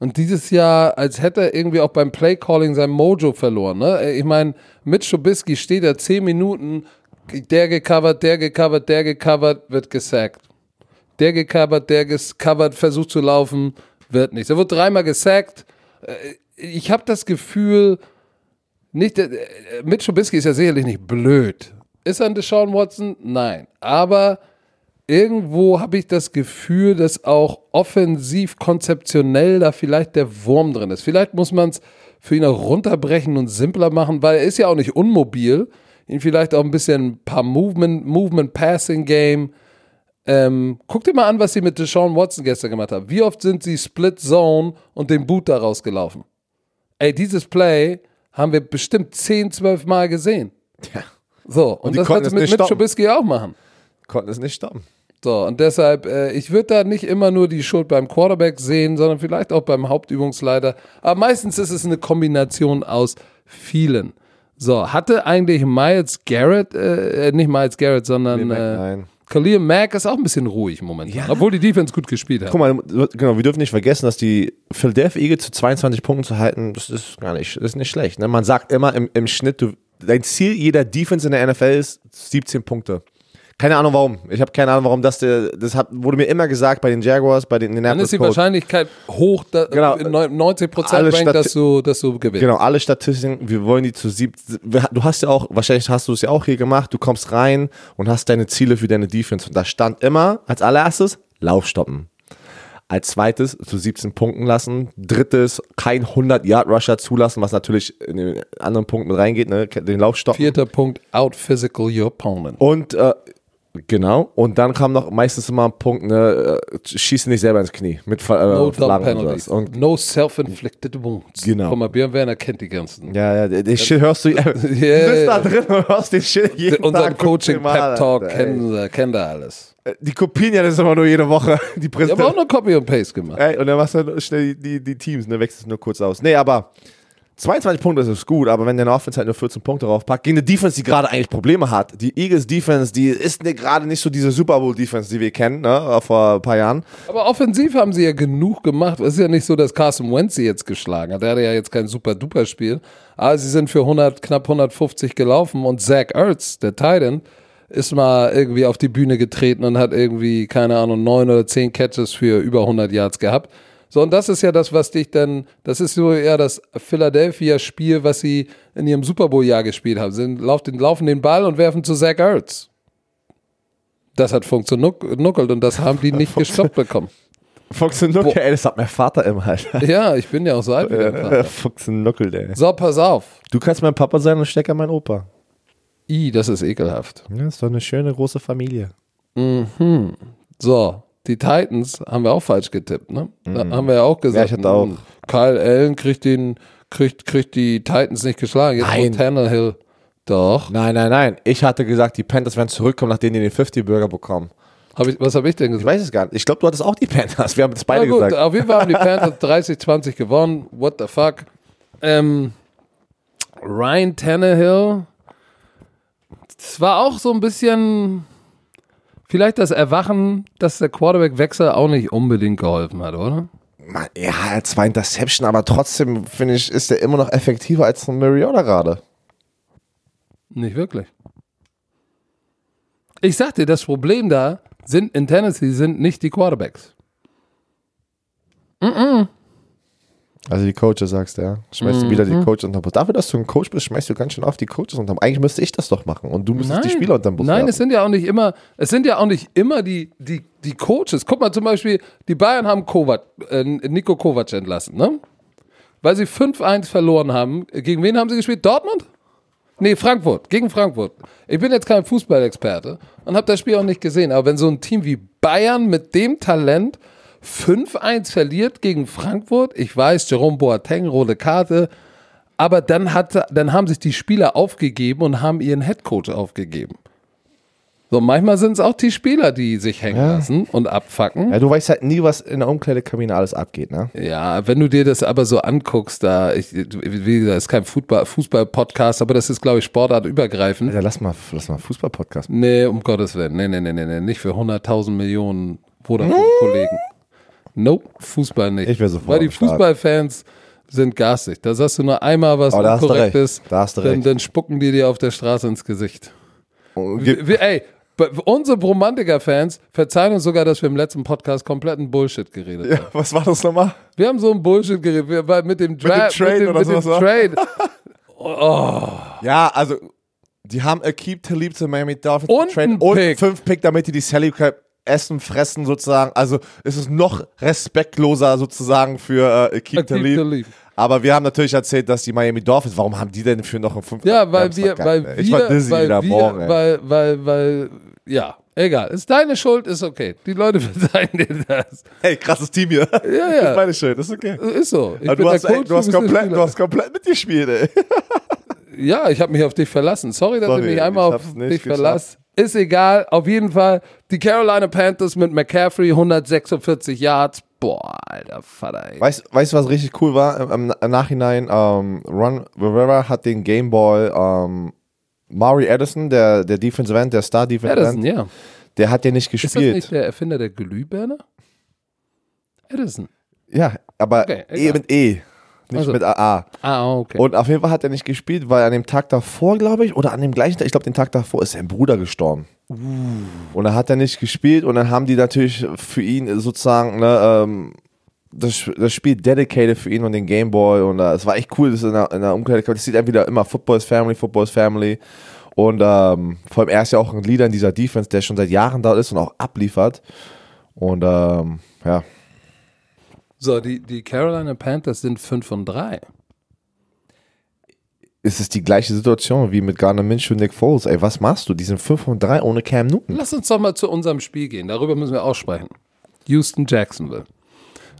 und dieses Jahr, als hätte er irgendwie auch beim Play Calling sein Mojo verloren. Ne? Ich meine, Mitch Trubisky steht da zehn Minuten, der gecovert, der gecovert, der gecovert, wird gesackt. Der gecovert, der gecovert, versucht zu laufen, wird nichts. Er wird dreimal gesackt. Äh, Ich habe das Gefühl, nicht, äh, Mitch Trubisky ist ja sicherlich nicht blöd. Ist er ein Deshaun Watson? Nein. Aber irgendwo habe ich das Gefühl, dass auch offensiv konzeptionell da vielleicht der Wurm drin ist. Vielleicht muss man es für ihn auch runterbrechen und simpler machen, weil er ist ja auch nicht unmobil. Ihn vielleicht auch ein bisschen ein paar Movement, Movement Passing Game. Ähm, guck dir mal an, was sie mit Deshaun Watson gestern gemacht haben. Wie oft sind sie Split Zone und den Boot da rausgelaufen? Ey, dieses Play haben wir bestimmt 10, 12 Mal gesehen. Ja. So, und, die das konnten kannst du mit stoppen. Trubisky auch machen. Konnten es nicht stoppen. So, und deshalb, äh, ich würde da nicht immer nur die Schuld beim Quarterback sehen, sondern vielleicht auch beim Hauptübungsleiter. Aber meistens ist es eine Kombination aus vielen. So, hatte eigentlich Miles Garrett, äh, nicht Miles Garrett, sondern Mack, äh, nein. Khalil Mack ist auch ein bisschen ruhig momentan, obwohl die Defense gut gespielt hat. Guck mal, genau, wir dürfen nicht vergessen, dass die Philadelphia Eagles zu 22 Punkten zu halten, das ist gar nicht, das ist nicht schlecht. Ne? Man sagt immer im, im Schnitt, du, dein Ziel jeder Defense in der NFL ist 17 Punkte. Keine Ahnung warum. Ich habe keine Ahnung, warum das der, das hat, wurde mir immer gesagt bei den Jaguars, bei den Dann Indianapolis ist die Colts. Wahrscheinlichkeit hoch, da, Genau. in neun- 90 Prozent Alle Rank, dass du, dass du gewinnst. Genau, alle Statistiken, wir wollen die zu sieb. Du hast ja auch, wahrscheinlich hast du es ja auch hier gemacht, du kommst rein und hast deine Ziele für deine Defense. Und da stand immer als allererstes Lauf stoppen. Als zweites zu 17 Punkten lassen. Drittes, kein 100-Yard-Rusher zulassen, was natürlich in den anderen Punkt mit reingeht, ne? den Lauf stoppen. Vierter Punkt, out physical your opponent. Und äh, genau, und dann kam noch meistens immer ein Punkt, ne, äh, schieße nicht selber ins Knie mit Ver- äh, No Flaggen und sowas. Und no self-inflicted wounds. Genau. Guck mal, Björn Werner kennt die ganzen. ja, ja, den Shit hörst du, [laughs] du sitzt da drin und hörst den Shit jeden Unseren Tag. ey. kennen, äh, kennt er alles. Die kopieren ja das immer nur jede Woche. [laughs] Die Ich habe auch Präsentation. nur Copy und Paste gemacht. Ey, und dann machst du schnell die, die, die Teams, ne, wechselst nur kurz aus. Nee, aber 22 Punkte ist gut, aber wenn deine Offense halt nur 14 Punkte draufpackt, gegen eine Defense, die gerade eigentlich Probleme hat, die Eagles Defense, die ist ne, gerade nicht so diese Super Bowl Defense, die wir kennen, ne, vor ein paar Jahren. Aber offensiv haben sie ja genug gemacht. Es ist ja nicht so, dass Carson Wentz sie jetzt geschlagen hat. Der hatte ja jetzt kein super-duper-Spiel. Aber sie sind für 100, knapp 150 gelaufen und Zach Ertz, der Titan, ist mal irgendwie auf die Bühne getreten und hat irgendwie, keine Ahnung, neun oder zehn Catches für über 100 Yards gehabt. So, und das ist ja das, was dich dann, das ist so eher das Philadelphia-Spiel, was sie in ihrem Super Bowl-Jahr gespielt haben. Sie laufen, laufen den Ball und werfen zu Zach Ertz. Das hat funktioniert und das haben die nicht [laughs] gestoppt bekommen. Fuchsenuckel, ey, das hat mein Vater immer halt. Ja, ich bin ja auch so alt wie dein Vater. Fuchsenuckel, ey. So, pass auf. Du kannst mein Papa sein und Stecker mein Opa. I, das ist ekelhaft. Ja, ist doch eine schöne große Familie. So, die Titans haben wir auch falsch getippt, ne? Da haben wir ja auch gesagt. Mhm. Ja, ich hatte auch. hm, Kyle Allen kriegt, den, kriegt, kriegt die Titans nicht geschlagen. Jetzt Nein. Tannehill. Doch. Nein, nein, nein. Ich hatte gesagt, die Panthers werden zurückkommen, nachdem die den 50-Burger bekommen. Hab ich, was habe ich denn Ich gesagt? weiß es gar nicht. Ich glaube, du hattest auch die Panthers. Wir haben es beide Na gut, gesagt. auf jeden Fall haben die Panthers [laughs] 30-20 gewonnen. What the fuck? Ähm, Ryan Tannehill. Es war auch so ein bisschen vielleicht das Erwachen, dass der Quarterback-Wechsel auch nicht unbedingt geholfen hat, oder? Ja, er hat zwei Interception, aber trotzdem, finde ich, ist er immer noch effektiver als ein Mariota gerade. Nicht wirklich. Ich sag dir, das Problem da sind in Tennessee sind nicht die Quarterbacks. Also die Coaches, sagst du, ja. Schmeißt du wieder die Coaches unterm Bus. Dafür, dass du ein Coach bist, schmeißt du ganz schön oft die Coaches unterm Bus. Eigentlich müsste ich das doch machen und du müsstest die Spieler unterm Bus Nein, werfen. es sind ja auch nicht immer, es sind ja auch nicht immer die, die, die Coaches. Guck mal zum Beispiel, die Bayern haben Kovac, äh, Nico Kovac entlassen, ne? Weil sie 5-1 verloren haben. Gegen wen haben sie gespielt? Dortmund? Nee, Frankfurt. Gegen Frankfurt. Ich bin jetzt kein Fußballexperte und habe das Spiel auch nicht gesehen. Aber wenn so ein Team wie Bayern mit dem Talent 5-1 verliert gegen Frankfurt, ich weiß, Jerome Boateng, rote Karte, aber dann, hat, dann haben sich die Spieler aufgegeben und haben ihren Headcoach aufgegeben. So, manchmal sind es auch die Spieler, die sich hängen lassen und abfacken. Ja, du weißt halt nie, was in der Umkleidekabine alles abgeht, ne? Ja, wenn du dir das aber so anguckst, da, ich, wie gesagt, ist kein Fußball- Fußball-Podcast, aber das ist, glaube ich, sportartübergreifend. Alter, lass mal, lass mal Fußball-Podcast. Nee, um Gottes Willen. Nee, nee, nee, nee, nee. nicht für 100.000 Millionen Vodafone-Kollegen. Nope, Fußball nicht. Ich wär sofort Weil die. Fußballfans sind garstig. Da sagst du nur einmal was Oh, da hast du recht. dann, dann spucken die dir auf der Straße ins Gesicht. Und Wir, wir, ey, unsere Bromantiker-Fans verzeihen uns sogar, dass wir im letzten Podcast kompletten Bullshit geredet haben. was war das nochmal? Wir haben so einen Bullshit geredet, wir, weil mit dem, Dra dem Trade mit dem, oder mit dem sowas, Trade. [laughs] Ja, also, die haben Akeem Talib zu Miami Dolphins Und und fünf Pick, damit die die Salary Cap essen, fressen sozusagen. Also, es ist noch respektloser sozusagen für äh, Akeem Talib. Talib. Aber wir haben natürlich erzählt, dass die Miami Dolphins, warum haben die denn für noch einen fünf? Ja, weil wir, weil ey. wir, ich war dizzy weil wieder wir, morgen, ey. weil, weil, weil, ja, egal. Ist deine Schuld, ist okay. Die Leute [laughs] verzeihen dir das. Hey, krasses Team hier. Ja, ja. [laughs] Meine Schuld, ist okay. Ist so. Ich Aber du, hast, ey, Coach, du, hast komplett, du hast komplett mitgespielt, ey. Ja, ich habe mich auf dich verlassen. Sorry, dass Sorry, ich mich einmal ich auf dich geschafft. Ist egal. Auf jeden Fall die Carolina Panthers mit McCaffrey 146 Yards. Boah, alter Vater. Ey. Weißt du, was richtig cool war? Im, im Nachhinein, ähm, Ron Rivera hat den Gameboy ähm, Maury Edison, der, der Defensive End, der Star Defensive Edison, End, ja. der hat ja nicht Ist das gespielt. nicht der Erfinder der Glühbirne? Edison. Ja, aber Okay, E mit E, nicht Also. mit AA. Ah, okay. Und auf jeden Fall hat er nicht gespielt, weil an dem Tag davor, glaube ich, oder an dem gleichen Tag, ich glaube, den Tag davor ist sein Bruder gestorben. Uh. Und dann hat er nicht gespielt und dann haben die natürlich für ihn sozusagen ne, ähm, das, das Spiel dedicated für ihn und den Gameboy und äh, es war echt cool, das in der, in der Umkleide. Das sieht entweder immer Football is Family, Football is Family. Und ähm, vor allem er ist ja auch ein Leader in dieser Defense, der schon seit Jahren da ist und auch abliefert. Und ähm, ja, so, die, die Carolina Panthers sind 5 und 3. ist es die gleiche Situation wie mit Garner Minshew und Nick Foles. Ey, was machst du? Die sind 5 und 3 ohne Cam Newton. Lass uns doch mal zu unserem Spiel gehen. Darüber müssen wir auch sprechen. Houston, Jacksonville.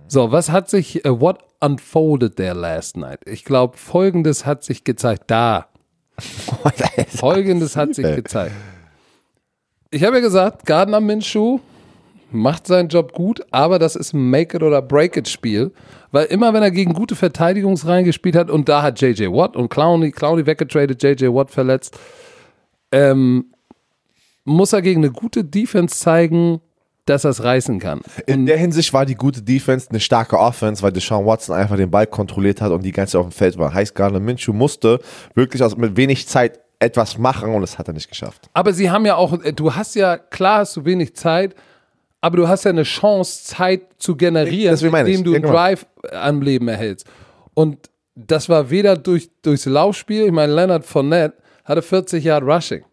So, was hat sich, uh, what unfolded there last night? Ich glaube, folgendes hat sich gezeigt. Da. [laughs] Folgendes hat sich gezeigt. Ich habe ja gesagt, Gardner Minshew macht seinen Job gut, aber das ist ein Make it oder Break it Spiel, weil immer wenn er gegen gute Verteidigungsreihen gespielt hat und da hat JJ Watt und Clowney, Clowney weggetradet, JJ Watt verletzt, ähm, muss er gegen eine gute Defense zeigen, dass er es reißen kann. In der Hinsicht war die gute Defense eine starke Offense, weil Deshaun Watson einfach den Ball kontrolliert hat und die ganze Zeit auf dem Feld war. Heißt, Garner Minshew musste wirklich aus, mit wenig Zeit etwas machen und das hat er nicht geschafft. Aber sie haben ja auch, du hast ja, klar hast du wenig Zeit, aber du hast ja eine Chance, Zeit zu generieren, indem du Ja, einen genau. Drive am Leben erhältst. Und das war weder durch, durchs Laufspiel, ich meine, Leonard Fournette hatte 40 Yard Rushing.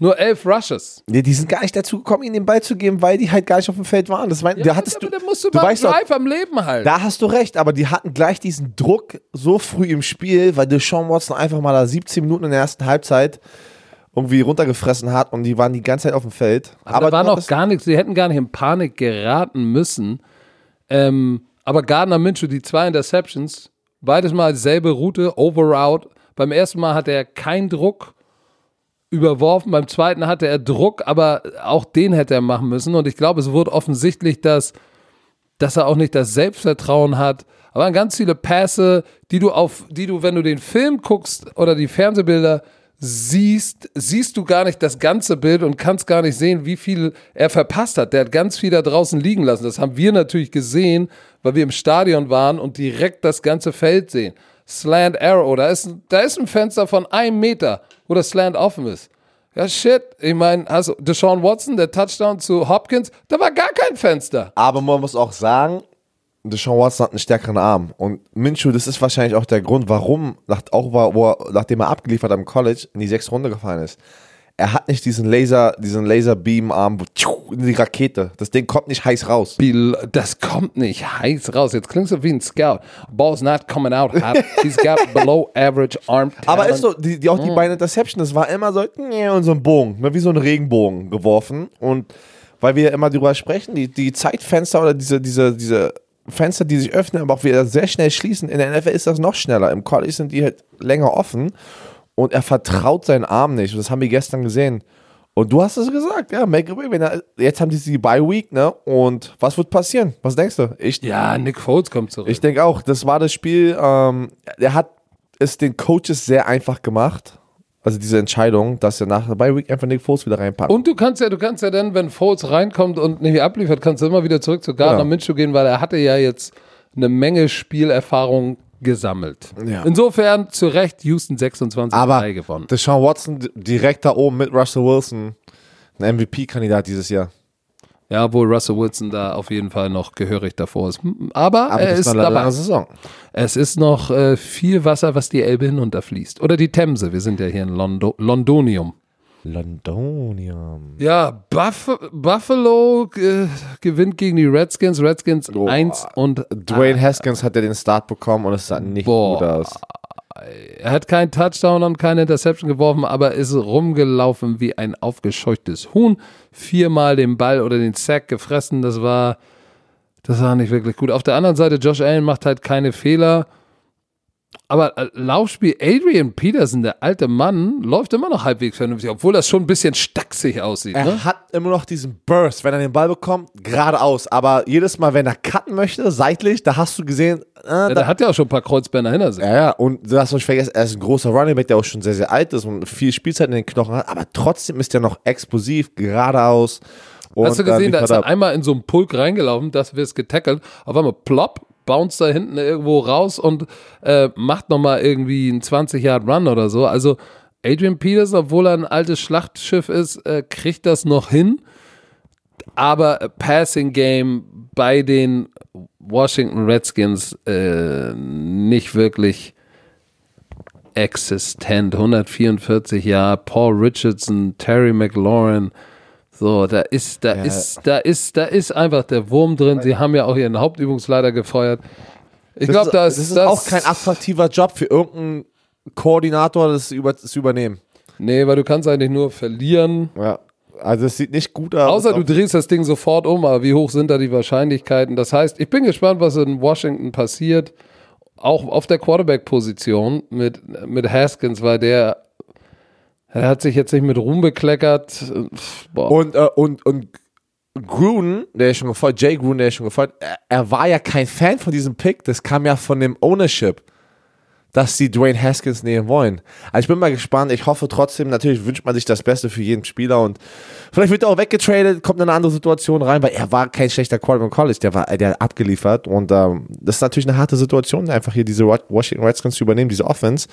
Nur elf Rushes. Nee, die sind gar nicht dazu gekommen, ihnen den Ball zu geben, weil die halt gar nicht auf dem Feld waren. Das war, da hattest aber du, dann musst du, du doch, Drive am Leben halten. da hast du recht, aber die hatten gleich diesen Druck so früh im Spiel, weil Deshaun Watson einfach mal da 17 Minuten in der ersten Halbzeit irgendwie runtergefressen hat und die waren die ganze Zeit auf dem Feld. Aber, da war noch gar nichts, sie hätten gar nicht in Panik geraten müssen. Ähm, aber Gardner Minshew, die zwei Interceptions, beides mal selbe Route, Overroute. Beim ersten Mal hatte er keinen Druck überworfen, beim zweiten hatte er Druck, aber auch den hätte er machen müssen. Und ich glaube, es wurde offensichtlich, dass, dass er auch nicht das Selbstvertrauen hat. Aber ganz viele Pässe, die du auf, die du, wenn du den Film guckst oder die Fernsehbilder siehst, siehst du gar nicht das ganze Bild und kannst gar nicht sehen, wie viel er verpasst hat. Der hat ganz viel da draußen liegen lassen. Das haben wir natürlich gesehen, weil wir im Stadion waren und direkt das ganze Feld sehen. Slant Arrow, da ist, da ist ein Fenster von einem Meter, wo das Slant offen ist. Ja, shit. Ich meine, also Deshaun Watson, der Touchdown zu Hopkins, da war gar kein Fenster. Aber man muss auch sagen, Deshaun Watson hat einen stärkeren Arm. Und Minshew, das ist wahrscheinlich auch der Grund, warum, nach, auch war, wo er, nachdem er abgeliefert hat im College, in die sechste Runde gefallen ist. Er hat nicht diesen Laser, diesen Laserbeam-Arm die Rakete. Das Ding kommt nicht heiß raus. Das kommt nicht heiß raus. Jetzt klingst du wie ein Scout. Ball's not coming out hot. He's got below average arm talent. Aber ist so, die, die, auch die beiden Interceptions, das war immer so, und so ein Bogen, ne, wie so ein Regenbogen geworfen. Und weil wir immer drüber sprechen, die, die Zeitfenster oder diese, diese, diese Fenster, die sich öffnen, aber auch wieder sehr schnell schließen, in der NFL ist das noch schneller. Im College sind die halt länger offen und er vertraut seinen Arm nicht. Und das haben wir gestern gesehen. Und du hast es gesagt, ja, make a way. Wenn er, jetzt haben die die Bye Week, ne? Und was wird passieren? Was denkst du? Ich, ja, Nick Foles kommt zurück. ich denke auch, das war das Spiel, ähm, er hat es den Coaches sehr einfach gemacht. Also diese Entscheidung, dass er nach der Bye Week einfach Nick Foles wieder reinpackt. und du kannst ja, du kannst ja dann, wenn Foles reinkommt und nicht abliefert, kannst du immer wieder zurück zu Gardner Genau. Minshew gehen, weil er hatte ja jetzt eine Menge Spielerfahrung gesammelt. Ja. Insofern zu Recht Houston 26 Aber gewonnen. Deshaun Watson direkt da oben mit Russell Wilson, ein MVP-Kandidat dieses Jahr. Ja, obwohl Russell Wilson da auf jeden Fall noch gehörig davor ist. Aber, Aber er das ist eine dabei. lange Saison. Es ist noch äh, viel Wasser, was die Elbe hinunterfließt. Oder die Themse. Wir sind ja hier in Londo Londonium. Londonium. Ja, Buff Buffalo äh, gewinnt gegen die Redskins. Redskins Oh. 1 und Dwayne Haskins hat ja den Start bekommen und es sah nicht Boah. gut aus. Er hat keinen Touchdown und keine Interception geworfen, aber ist rumgelaufen wie ein aufgescheuchtes Huhn. Viermal den Ball oder den Sack gefressen. Das war, das war nicht wirklich gut. Auf der anderen Seite, Josh Allen macht halt keine Fehler. Aber äh, Laufspiel Adrian Peterson, der alte Mann, läuft immer noch halbwegs vernünftig, obwohl das schon ein bisschen stacksig aussieht. Er Ne? hat immer noch diesen Burst, wenn er den Ball bekommt, geradeaus. Aber jedes Mal, wenn er cutten möchte, seitlich, da hast du gesehen, äh, Ja, da, der hat ja auch schon ein paar Kreuzbänder hinter sich. Ja, ja, und du hast nicht vergessen, er ist ein großer Running Back, der auch schon sehr, sehr alt ist und viel Spielzeit in den Knochen hat, aber trotzdem ist er noch explosiv, geradeaus. Und Hast du gesehen, da ist er einmal in so einen Pulk reingelaufen, das wird getackelt, auf einmal plopp, bounce da hinten irgendwo raus und äh, macht nochmal irgendwie einen 20-Yard-Run oder so. Also Adrian Peterson, obwohl er ein altes Schlachtschiff ist, äh, kriegt das noch hin. Aber äh, Passing Game bei den Washington Redskins äh, nicht wirklich existent. 144 Jahre, Paul Richardson, Terry McLaurin. So, da ist, da ist, da ist, da ist einfach der Wurm drin. Sie haben ja auch ihren Hauptübungsleiter gefeuert. Ich Das glaube, das ist, ist das, auch kein attraktiver Job für irgendeinen Koordinator, das über, zu übernehmen. Nee, weil du kannst eigentlich nur verlieren. Ja. Also es sieht nicht gut aus. Außer du drehst das Ding sofort um, aber wie hoch sind da die Wahrscheinlichkeiten? Das heißt, ich bin gespannt, was in Washington passiert. Auch auf der Quarterback-Position mit, mit Haskins, weil der, er hat sich jetzt nicht mit Ruhm bekleckert. Boah. Und, äh, und, und Gruden, der ist schon gefolgt, Jay Gruden, der ist schon gefolgt, er, er war ja kein Fan von diesem Pick, das kam ja von dem Ownership, dass sie Dwayne Haskins nehmen wollen. Also ich bin mal gespannt, ich hoffe trotzdem, natürlich wünscht man sich das Beste für jeden Spieler und vielleicht wird er auch weggetradet, kommt in eine andere Situation rein, weil er war kein schlechter Quarterback College, der war, der hat abgeliefert und ähm, das ist natürlich eine harte Situation, einfach hier diese Washington Redskins zu übernehmen, diese Offense,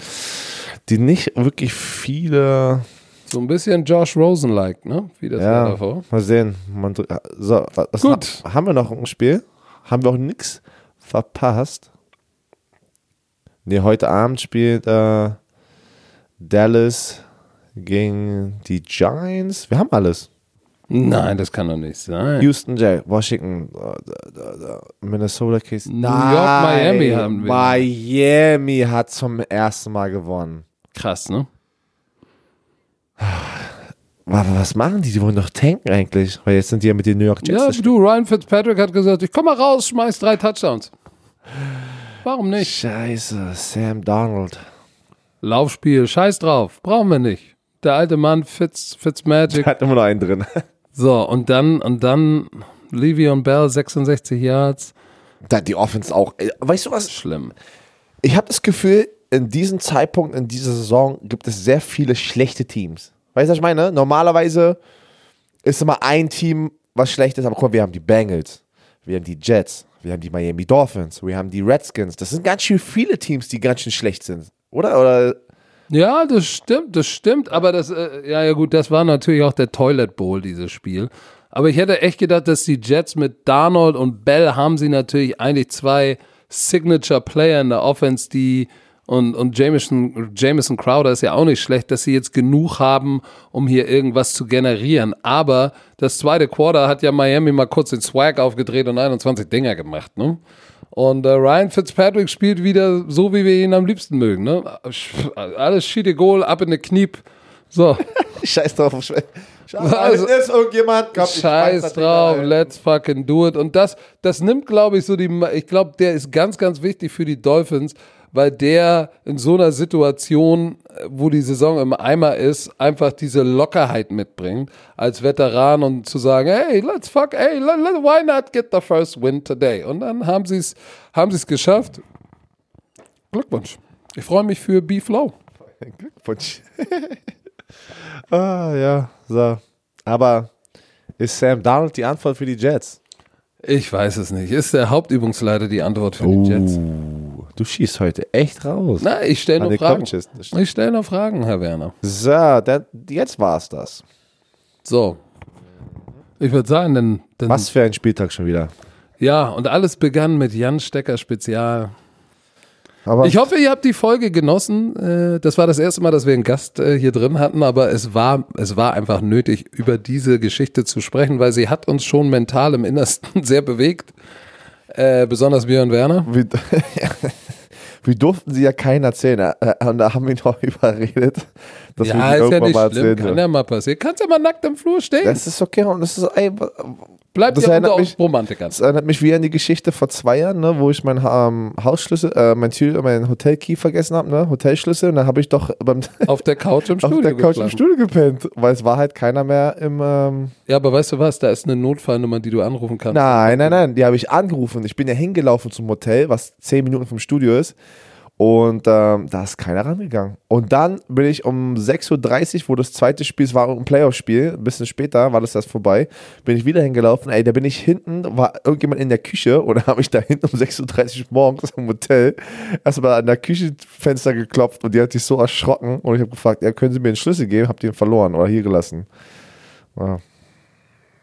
die nicht wirklich viele So ein bisschen Josh Rosen-like, ne? Wie das war ja, davor. mal sehen. Man, so, was Gut. Ha, haben wir noch ein Spiel? Haben wir auch nichts verpasst? Nee, heute Abend spielt äh, Dallas gegen die Giants. Wir haben alles. Nein, das kann doch nicht sein. Houston, Jay, Washington, äh, da, da, Minnesota, Case. New York, Miami haben wir. Miami hat zum ersten Mal gewonnen. Krass, ne? Aber was machen die? Die wollen doch tanken eigentlich. Weil jetzt sind die ja mit den New York Jets. Ja, du, Ryan Fitzpatrick hat gesagt, ich komm mal raus, schmeiß drei Touchdowns. Warum nicht? Scheiße, Sam Donald. Laufspiel, scheiß drauf, brauchen wir nicht. Der alte Mann Fitz, Fitzmagic. [laughs] Hat immer noch einen drin. So, und dann, und dann Le'Veon Bell, 66 Yards. Da die Offense auch. Weißt du was? Schlimm. Ich habe das Gefühl, in diesem Zeitpunkt, in dieser Saison, gibt es sehr viele schlechte Teams. Weißt du, was ich meine? Normalerweise ist immer ein Team, was schlecht ist, aber guck mal, wir haben die Bengals, wir haben die Jets, wir haben die Miami Dolphins, wir haben die Redskins. Das sind ganz schön viele Teams, die ganz schön schlecht sind. Oder? Oder Ja, das stimmt, das stimmt, aber das, äh, ja, ja gut, das war natürlich auch der Toilet Bowl, dieses Spiel. Aber ich hätte echt gedacht, dass die Jets mit Darnold und Bell haben sie natürlich eigentlich zwei Signature Player in der Offense, die und, und Jameson, Jameson Crowder ist ja auch nicht schlecht, dass sie jetzt genug haben, um hier irgendwas zu generieren. Aber das zweite Quarter hat ja Miami mal kurz den Swag aufgedreht und 21 Dinger gemacht, ne? Und äh, Ryan Fitzpatrick spielt wieder so, wie wir ihn am liebsten mögen, ne? Alles schiede Goal, ab in die Kniep. So, [laughs] Scheiß drauf. Scheiß Also- ist irgendjemand. Schmeiß scheiß drauf, let's fucking do it. Und das, das nimmt, glaube ich, so die, ich glaube, der ist ganz, ganz wichtig für die Dolphins, weil der in so einer Situation, wo die Saison im Eimer ist, einfach diese Lockerheit mitbringt als Veteran und zu sagen, hey, let's fuck, hey, why not get the first win today? Und dann haben sie es haben sie es geschafft. Glückwunsch. Ich freue mich für B-Flow. [laughs] Glückwunsch. [laughs] ah, ja, so. Aber ist Sam Donald die Antwort für die Jets? Ich weiß es nicht. Ist der Hauptübungsleiter die Antwort für die Jets? Du schießt heute echt raus. Na, ich stelle nur Fragen. Ich stelle noch Fragen, Herr Werner. So, dann, jetzt war's das. So. Ich würde sagen, denn, denn Was für ein Spieltag schon wieder. ja, und alles begann mit Jan Stecker Spezial. Aber Ich hoffe, ihr habt die Folge genossen. Äh, Das war das erste Mal, dass wir einen Gast äh, hier drin hatten, aber es war, es war einfach nötig, über diese Geschichte zu sprechen, weil sie hat uns schon mental im Innersten [laughs] sehr bewegt. Äh, besonders Björn Werner. [laughs] wir durften sie ja keinen erzählen. Äh, Und da haben wir ihn auch [laughs] überredet, dass wir Ja, ist ja irgendwann nicht mal schlimm, erzählen. kann ja mal passieren. Kannst ja mal nackt im Flur stehen. Das ist okay und das ist, ey, Bleibt das ja unter mich- Romantikern. das erinnert mich wie an die Geschichte vor zwei Jahren, ne, wo ich meinen ähm, Hausschlüssel, äh, mein, Tür, mein Hotelkey vergessen habe, ne, Hotelschlüssel. Und dann habe ich doch beim, [laughs] Auf der Couch im auf Studio der Couch im. Studio gepennt, weil es war halt keiner mehr im. Ähm, Ja, aber weißt du was? Da ist eine Notfallnummer, die du anrufen kannst. nein, nein, nein, die habe ich angerufen. Ich bin ja hingelaufen zum Hotel, was zehn Minuten vom Studio ist. Und ähm, da ist keiner rangegangen. Und dann bin ich um 6.30 Uhr, wo das zweite Spiel, war ein Playoff-Spiel, ein bisschen später war das erst vorbei, bin ich wieder hingelaufen. Ey, da bin ich hinten, war irgendjemand in der Küche dann [laughs] habe ich da hinten um 6.30 Uhr morgens im Hotel erstmal an der Küchenfenster geklopft und die hat sich so erschrocken und ich habe gefragt, ja, können Sie mir einen Schlüssel geben? Habt ihr ihn verloren oder hier gelassen? Ja.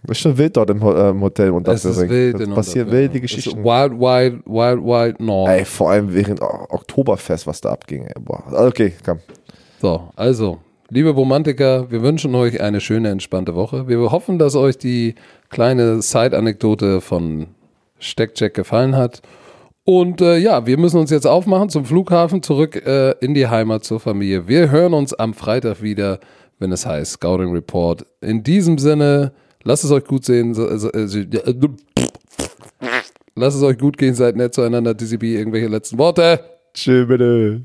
Ist schon wild dort im, äh, im Hotel und Es ist wild. Das in passieren wilde Geschichten. Wild, wild, wild, wild North. Ey, vor allem während Oktoberfest, was da abging. Ey, boah. Okay, komm. So, also, liebe Romantiker, wir wünschen euch eine schöne, entspannte Woche. Wir hoffen, dass euch die kleine Side-Anekdote von Steckcheck gefallen hat. Und äh, ja, wir müssen uns jetzt aufmachen zum Flughafen, zurück äh, in die Heimat zur Familie. Wir hören uns am Freitag wieder, wenn es heißt Scouting Report. In diesem Sinne, lasst es euch gut sehen. äh, äh, Lasst es euch gut gehen, seid nett zueinander. DCB, irgendwelche letzten Worte. Chill bitte.